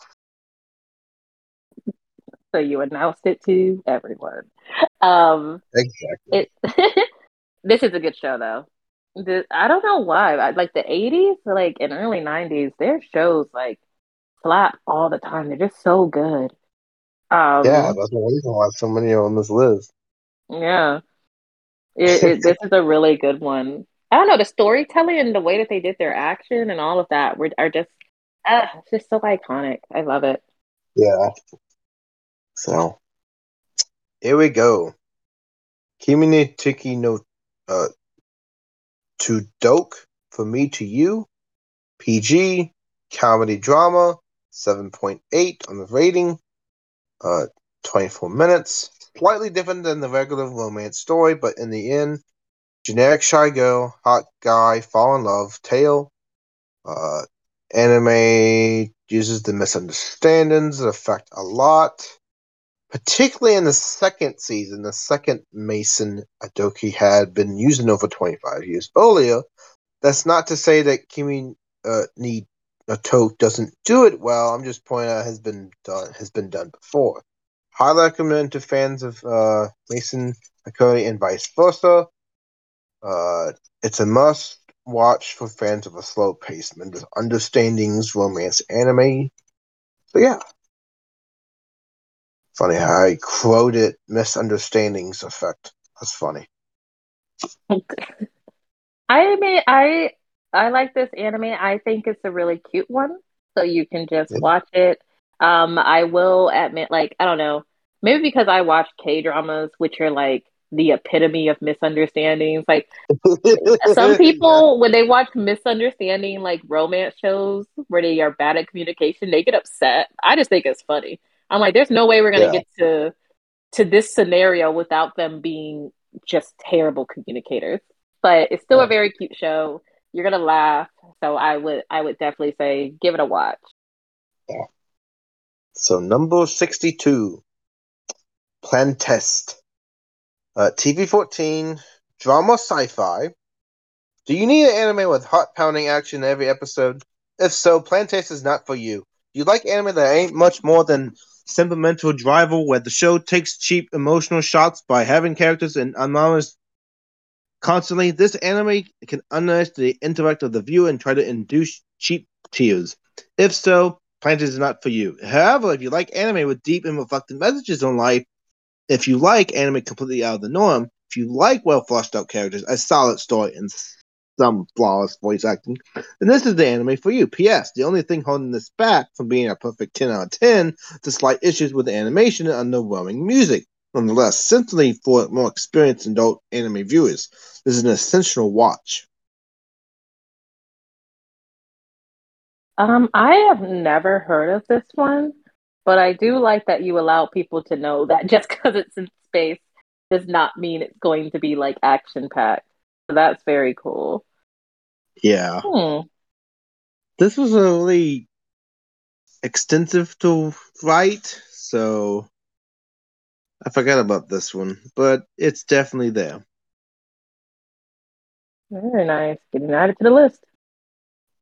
So you announced it to everyone. Um, exactly. It, this is a good show though. The, I don't know why. Like the '80s, like in early '90s, their shows like slap all the time. They're just so good. Um, yeah, that's the reason why so many are on this list. Yeah, it, it, this is a really good one. I don't know the storytelling and the way that they did their action and all of that were are just uh, just so iconic. I love it. Yeah. So here we go. Kimi Tiki no uh to Doke for Me to You, PG, comedy drama, 7.8 on the rating, uh, 24 minutes. Slightly different than the regular romance story, but in the end, generic shy girl, hot guy, fall in love, tale. Uh, anime uses the misunderstandings that affect a lot, particularly in the second season. The second Maison Ikkoku had been using over 25 years earlier. That's not to say that Kimi uh, ni to doesn't do it well. I'm just pointing out has been done has been done before. Highly recommend to fans of uh, Maison Ikkoku and vice versa. Uh, it's a must watch for fans of a slow paced understandings romance anime. So yeah. Funny how I quoted misunderstandings effect. That's funny. I mean I I like this anime. I think it's a really cute one. So you can just yeah. watch it. Um, I will admit, like, I don't know, maybe because I watch K dramas, which are like the epitome of misunderstandings. Like some people, when they watch misunderstanding like romance shows where they are bad at communication, they get upset. I just think it's funny. I'm like, there's no way we're gonna yeah. get to to this scenario without them being just terrible communicators. But it's still yeah. a very cute show. You're gonna laugh. So I would I would definitely say give it a watch. Yeah. So number sixty two. Planetes. Uh, TV fourteen drama sci-fi. Do you need an anime with hot pounding action in every episode? If so, Planetes is not for you. You like anime that ain't much more than sentimental drivel where the show takes cheap emotional shots by having characters in anonymous Constantly, this anime can unearth the intellect of the viewer and try to induce cheap tears. If so, Planet is not for you. However, if you like anime with deep and reflective messages on life, if you like anime completely out of the norm, if you like well fleshed out characters, a solid story, and some flawless voice acting, then this is the anime for you. P.S. The only thing holding this back from being a perfect 10 out of 10 is the slight issues with the animation and underwhelming music. Nonetheless, simply for more experienced adult anime viewers, this is an essential watch. Um, I have never heard of this one, but I do like that you allow people to know that just because it's in space does not mean it's going to be like action packed. So that's very cool. Yeah. Hmm. This was a really extensive to write, so I forgot about this one, but it's definitely there. Very nice. Getting added to the list.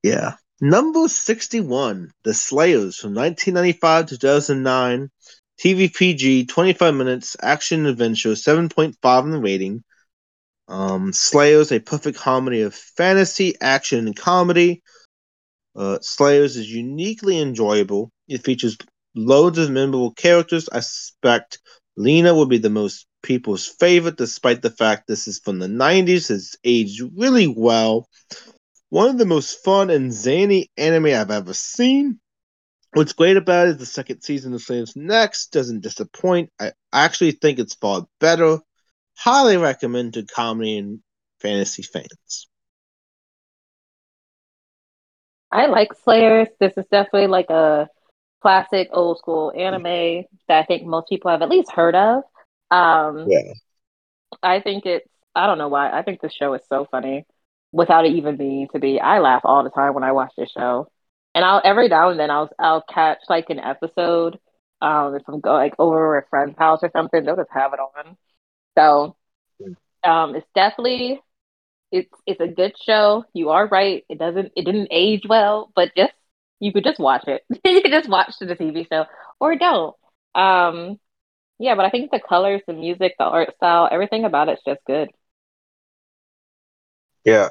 Yeah. Number 61, The Slayers from 1995 to 2009. TVPG, 25 minutes, action adventure, 7.5 in the rating. Um, Slayers, a perfect harmony of fantasy, action, and comedy. Uh, Slayers is uniquely enjoyable. It features loads of memorable characters. I suspect Lina will be the most people's favorite, despite the fact this is from the 90s. It's aged really well. One of the most fun and zany anime I've ever seen. What's great about it is the second season of Slayers Next doesn't disappoint. I actually think it's far better. Highly recommend to comedy and fantasy fans. I like Slayers. This is definitely like a classic old school anime that I think most people have at least heard of. Um, yeah. I think it's, I don't know why. I think the show is so funny without it even being to be. I laugh all the time when I watch this show. And I'll every now and then I'll I'll catch like an episode um if I'm go like over a friend's house or something, they'll just have it on. So um it's definitely it's it's a good show. You are right. It doesn't it didn't age well, but just you could just watch it. you could just watch the TV show or don't. Um, yeah, but I think the colors, the music, the art style, everything about it's just good. Yeah,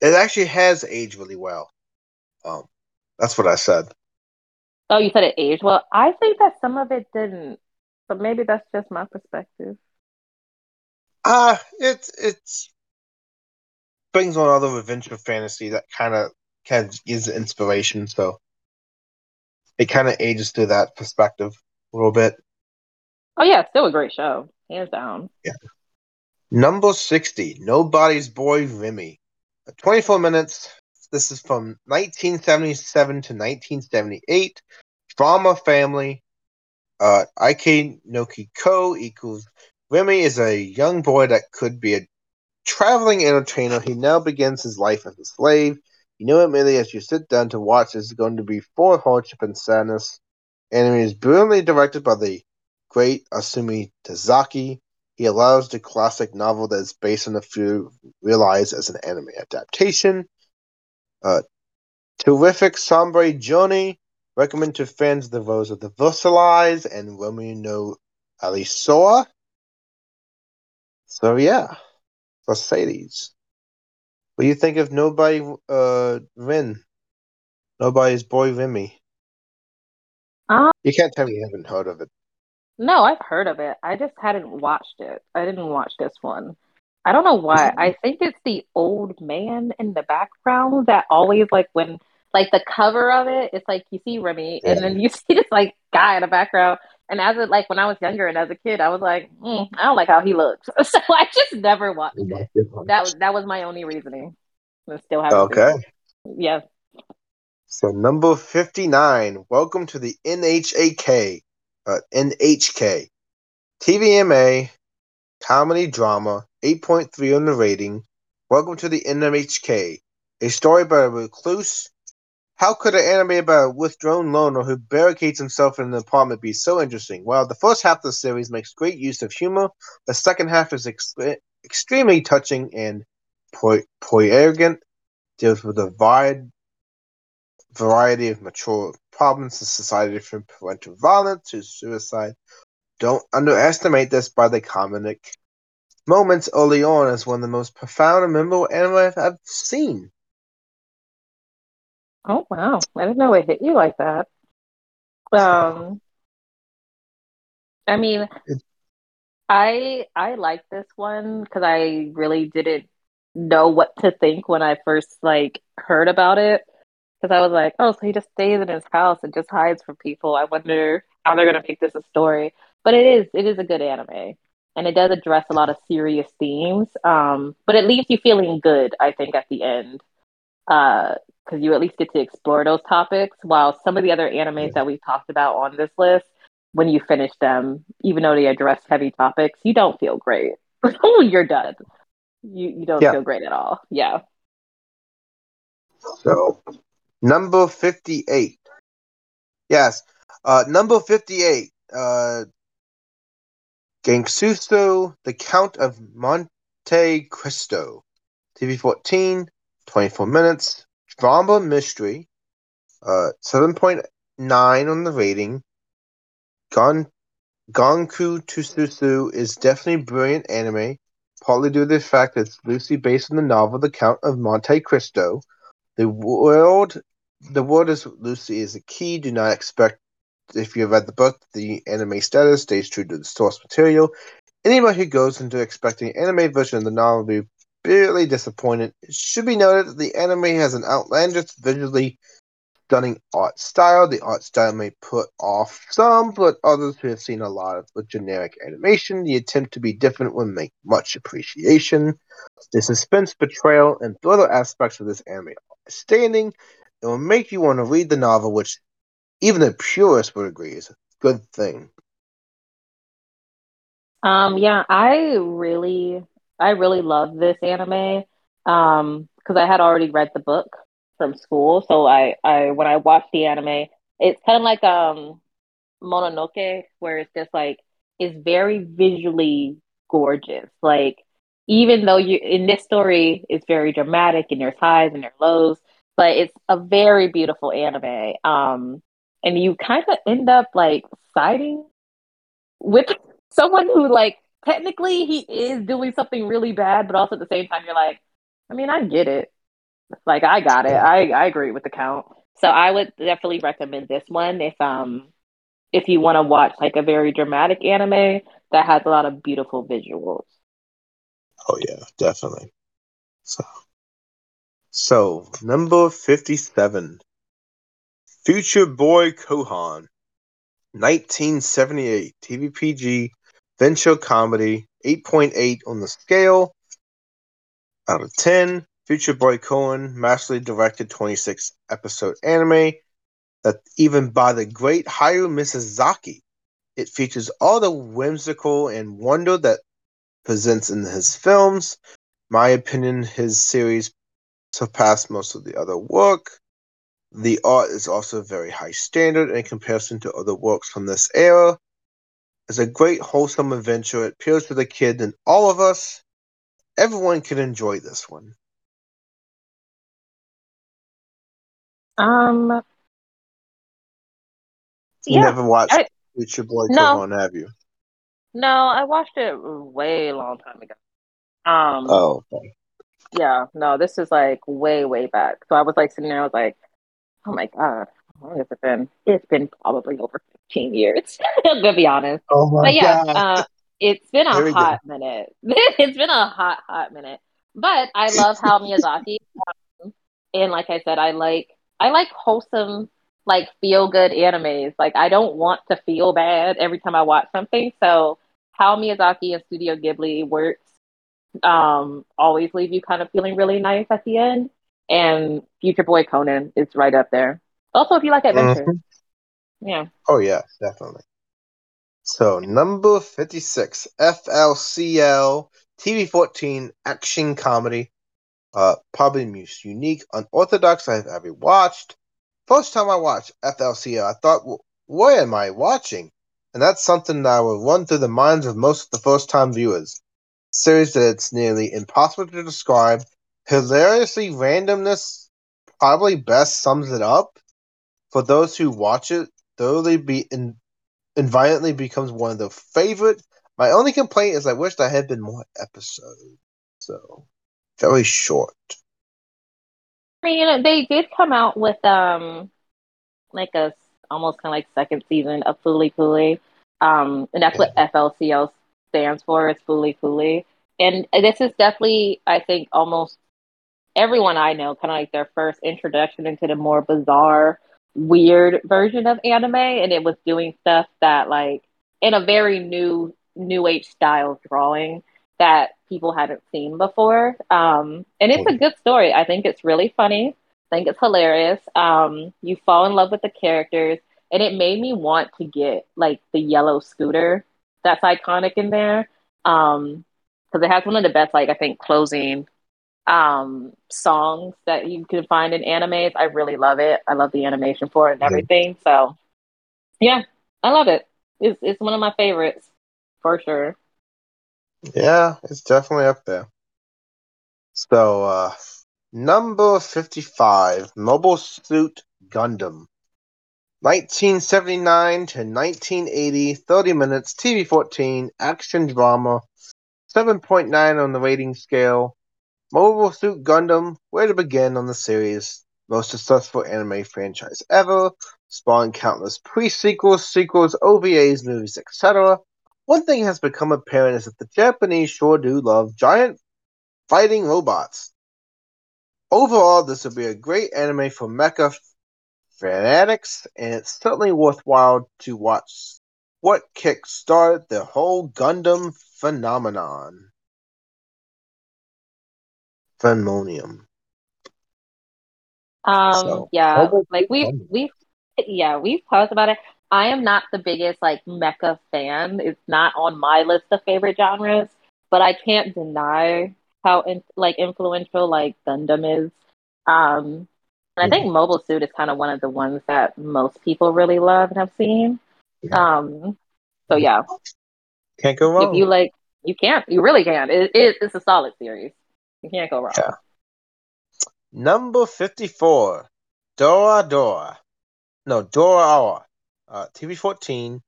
it actually has aged really well. Um, that's what I said. Oh, you said it aged well. I think that some of it didn't, but maybe that's just my perspective. Uh it's it's brings on other adventure fantasy that kind of kind of gives inspiration. So it kind of ages through that perspective a little bit. Oh yeah, still a great show, hands down. Yeah. Number sixty, Nobody's Boy Remy. 24 minutes, This is from 1977 to 1978. Drama family. Uh, Ie Naki Ko equals Remy is a young boy that could be a traveling entertainer. He now begins his life as a slave. You know immediately as you sit down to watch, this is going to be full of hardship and sadness. Anime is brilliantly directed by the great Osamu Dezaki. He allows the classic novel that is based on the few realized as an anime adaptation. Uh, terrific Sombre Journey. Recommend to fans the Rose of the Versailles and Romeo no Aoi Sora. So yeah, Mercedes. What do you think of Nobody uh Rin? Nobody's Boy Remy. Um, You can't tell me you haven't heard of it. No, I've heard of it. I just hadn't watched it. I didn't watch this one. I don't know why. I think it's the old man in the background that always like when like the cover of it, it's like you see Remy and then you see this like guy in the background. And as it like when I was younger and as a kid, I was like, mm, I don't like how he looks. So I just never watched it. That was that was my only reasoning. I still haven't Okay. Yeah. So number fifty-nine. Welcome to the NHAK, uh, NHK, TVMA, comedy drama, eight point three on the rating. Welcome to the NMHK, a story about a recluse. How could an anime about a withdrawn loner who barricades himself in an apartment be so interesting? Well, the first half of the series makes great use of humor. The second half is ex- extremely touching and po- poignant, deals with a wide variety of mature problems in society from parental violence to suicide. Don't underestimate this by the comedic moments early on as one of the most profound and memorable anime I've seen. Oh wow. I didn't know it hit you like that. Um I mean I I like this one because I really didn't know what to think when I first like heard about it. Because I was like, oh, so he just stays in his house and just hides from people. I wonder how they're gonna make this a story. But it is it is a good anime. And it does address a lot of serious themes. Um, but it leaves you feeling good, I think, at the end. Uh, because you at least get to explore those topics. While some of the other animes that we've talked about on this list, when you finish them, even though they address heavy topics, you don't feel great. You're done. You you don't Yeah. feel great at all. Yeah. So, number 58. Yes, uh, number 58. Uh, Gankutsuou, The Count of Monte Cristo. TV 14, 24 minutes. Drama mystery. Uh, 7.9 on the rating. Gon Gonku Tsusu is definitely brilliant anime, partly due to the fact that it's loosely based on the novel The Count of Monte Cristo. The world, the world is Lucy is a key. Do not expect, if you have read the book, the anime status stays true to the source material. Anyone who goes into expecting an anime version of the novel will be bitterly disappointed. It should be noted that the anime has an outlandish, visually stunning art style. The art style may put off some, but others who have seen a lot of the generic animation, the attempt to be different will make much appreciation. The suspense, betrayal, and thriller aspects of this anime outstanding. It will make you want to read the novel, which even the purists would agree is a good thing. Um, yeah, I really, I really love this anime. Um, because I had already read the book from school, so I, I when I watched the anime, it's kind of like um Mononoke, where it's just like it's very visually gorgeous. Like even though you in this story, it's very dramatic and there's highs and there's lows, but it's a very beautiful anime. Um, and you kind of end up like siding with someone who like technically he is doing something really bad, but also at the same time you're like, I mean, I get it. Like I got it. I I agree with the count. So I would definitely recommend this one if um if you want to watch like a very dramatic anime that has a lot of beautiful visuals. Oh yeah, definitely. So, so number fifty-seven, Future Boy Conan, nineteen seventy-eight, TVPG, venture comedy, eight point eight on the scale out of ten. Future Boy Conan masterfully directed 26 episode anime that even by the great Hayao Miyazaki. It features all the whimsical and wonder that presents in his films. My opinion, his series surpass most of the other work. The art is also very high standard in comparison to other works from this era. It's a great wholesome adventure. It appeals to the kid and all of us. Everyone can enjoy this one. Um. You yeah, never watched I- Future Boy No. Conan, have you? No, I watched it way long time ago. Um. Oh, okay. Yeah, no, this is like way, way back. So I was like sitting there, I was like, oh my God, how long has it been? It's been probably over 15 years, to be honest. Oh my But yeah, god. uh, it's been a we go. hot minute. It's been a hot, hot minute. But I love how Miyazaki, um, and like I said, I like I like wholesome, like feel good animes. Like I don't want to feel bad every time I watch something. So how Miyazaki and Studio Ghibli works um always leave you kind of feeling really nice at the end. And Future Boy Conan is right up there. Also, if you like adventure, Mhm. yeah. Oh yeah, definitely. So number fifty-six, FLCL TV fourteen action comedy. Uh, probably most unique, unorthodox I've ever watched. First time I watched FLCL, I thought, "Wh- "What am I watching?" And that's something that will run through the minds of most of the first-time viewers. Series that it's nearly impossible to describe. Hilariously, randomness probably best sums it up. For those who watch it, thoroughly be in, and becomes one of their favorite. My only complaint is I wish there had been more episodes. So very short. I mean, they did come out with um like a almost kind of like second season of Fooly Cooly. Um, and that's what FLCL stands for, is Fooly Cooly. And this is definitely, I think, almost everyone I know, kind of like their first introduction into the more bizarre, weird version of anime. And it was doing stuff that, like, in a very new, new age style drawing that people hadn't seen before. Um, and it's a good story. I think it's really funny. I think it's hilarious. Um, you fall in love with the characters, and it made me want to get like the yellow scooter that's iconic in there. Um, because it has one of the best, like I think, closing um songs that you can find in animes. I really love it. I love the animation for it and everything. So yeah, I love it. It's it's one of my favorites for sure. Yeah, it's definitely up there. So uh number fifty-five, Mobile Suit Gundam. 1979 to 1980, 30 minutes, TV 14, action drama, 7.9 on the rating scale. Mobile Suit Gundam, where to begin on the series, most successful anime franchise ever, spawned countless pre-sequels, sequels, OVAs, movies, etc. One thing has become apparent is that the Japanese sure do love giant fighting robots. Overall, this will be a great anime for mecha fanatics, and it's certainly worthwhile to watch what kickstarted the whole Gundam phenomenon. Phenomenon. Um, So, yeah, like we've we've yeah we've talked about it. I am not the biggest like mecha fan. It's not on my list of favorite genres, but I can't deny how in, like influential like Gundam is. Um, and I think Mobile Suit is kind of one of the ones that most people really love and have seen. Um, so yeah, Can't go wrong. if you like, you can't, you really can't. It, it, it's a solid series. You can't go wrong. Yeah. Number 54, Dora Dora. No, Dora Awa. Uh, TV 14,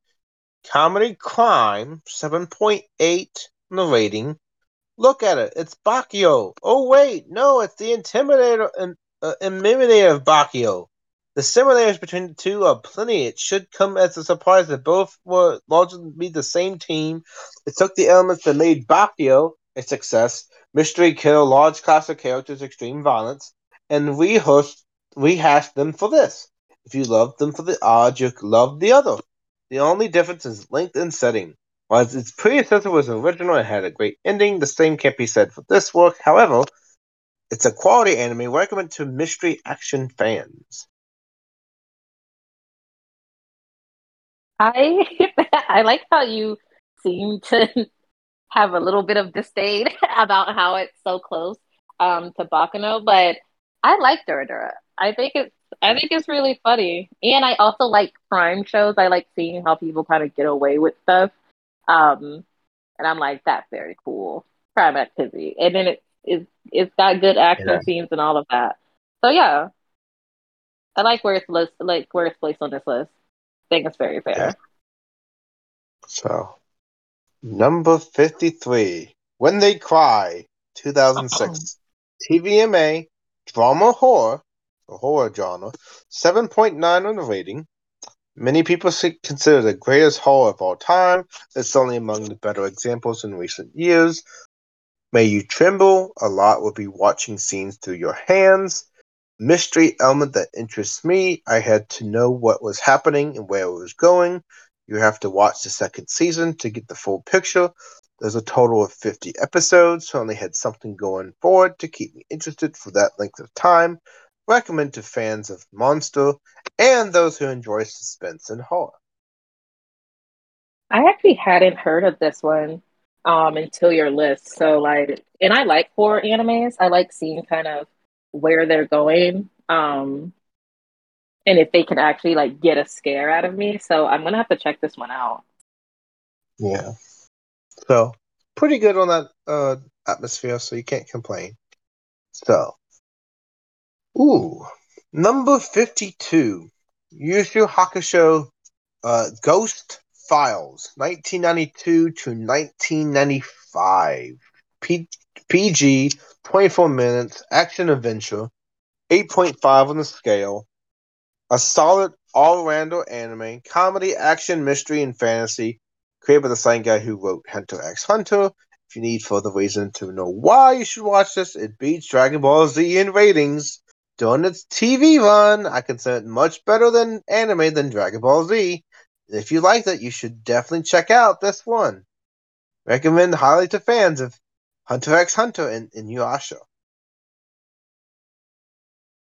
comedy crime, 7.8 on the rating. Look at it. It's Baccano. Oh, wait. No, it's the Intimidator and uh, Intimidator of Baccano. The similarities between the two are plenty. It should come as a surprise that both were largely the same team. It took the elements that made Baccano a success mystery kill, large class of characters, extreme violence and rehearsed, rehashed them for this. If you loved them for the odd, you loved the other. The only difference is length and setting. While its predecessor was original and had a great ending, the same can't be said for this work. However, It's a quality anime recommended to mystery action fans. I I like how you seem to have a little bit of disdain about how it's so close um, to Baccano, but I like Dura Dura. I think it's I think it's really funny, and I also like crime shows. I like seeing how people kind of get away with stuff, um, and I'm like, that's very cool crime activity. And then it is it's got good action yeah. scenes and all of that. So yeah, I like where it's list like where it's placed on this list. I think it's very fair. Yeah. So number fifty three, When They Cry, two thousand six, TVMA drama horror, a horror genre, seven point nine on the rating. Many people consider the greatest horror of all time. It's only among the better examples in recent years. May you tremble, a lot will be watching scenes through your hands. Mystery element that interests me. I had to know what was happening and where it was going. You have to watch the second season to get the full picture. There's a total of 50 episodes, so I only had something going forward to keep me interested for that length of time. Recommend to fans of Monster and those who enjoy suspense and horror. I actually hadn't heard of this one um until your list. So like and I like horror animes. I like seeing kind of where they're going. Um and if they can actually like get a scare out of me. So I'm gonna have to check this one out. Yeah. So pretty good on that uh atmosphere, so you can't complain. So Ooh. Number fifty two. Yu Yu Hakusho uh Ghost Files, 1992 to 1995. P- PG, 24 minutes, action adventure, 8.5 on the scale. A solid all-rounder anime, comedy, action, mystery, and fantasy, created by the same guy who wrote Hunter x Hunter. If you need further reason to know why you should watch this, it beats Dragon Ball Z in ratings. During its TV run, I consider it much better than anime than Dragon Ball Z. If you like that, you should definitely check out this one. Recommend highly to fans of Hunter x Hunter and Inuyasha.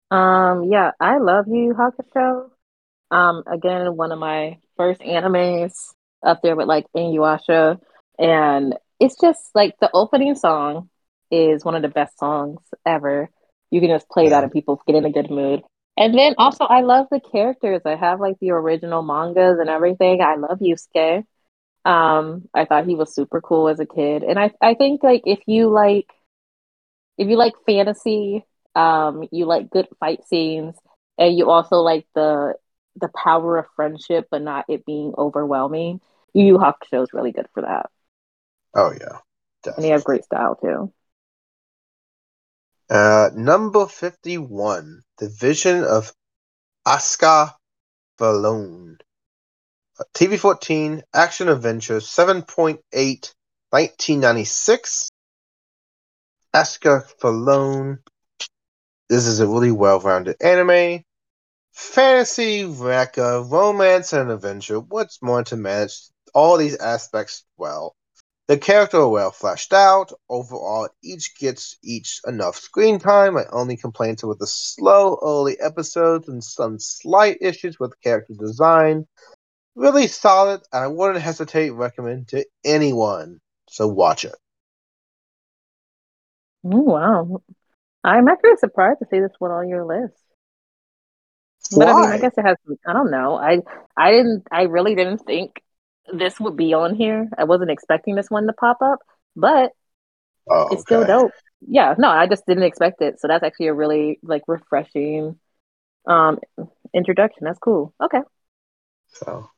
Um, yeah, I love you, Hakusho. Um, again, one of my first animes up there with like Inuyasha, and it's just like the opening song is one of the best songs ever. You can just play yeah. that and people get in a good mood. And then also, I love the characters. I have like the original mangas and everything. I love Yusuke. Um, I thought he was super cool as a kid, and I I think like if you like if you like fantasy, um, you like good fight scenes, and you also like the the power of friendship, but not it being overwhelming. Yu Yu Hakusho is really good for that. Oh yeah, definitely. and he has great style too. Uh, number 51, The Vision of Asuka Falloon. Uh, TV 14, Action Adventure, 7.8, 1996. Asuka Falloon. This is a really well rounded anime. Fantasy, mecha, romance, and adventure. What's more to manage all these aspects well? The character are well fleshed out. Overall, each gets each enough screen time. My only complaints are with the slow early episodes and some slight issues with character design. Really solid, and I wouldn't hesitate to recommend to anyone. So watch it. Oh, wow. I'm actually surprised to see this one on your list. But Why? I mean, I guess it has. I don't know. I I didn't. I really didn't think this would be on here. I wasn't expecting this one to pop up, but oh, okay. it's still dope. Yeah, no, I just didn't expect it. So that's actually a really like refreshing um introduction. That's cool. Okay. So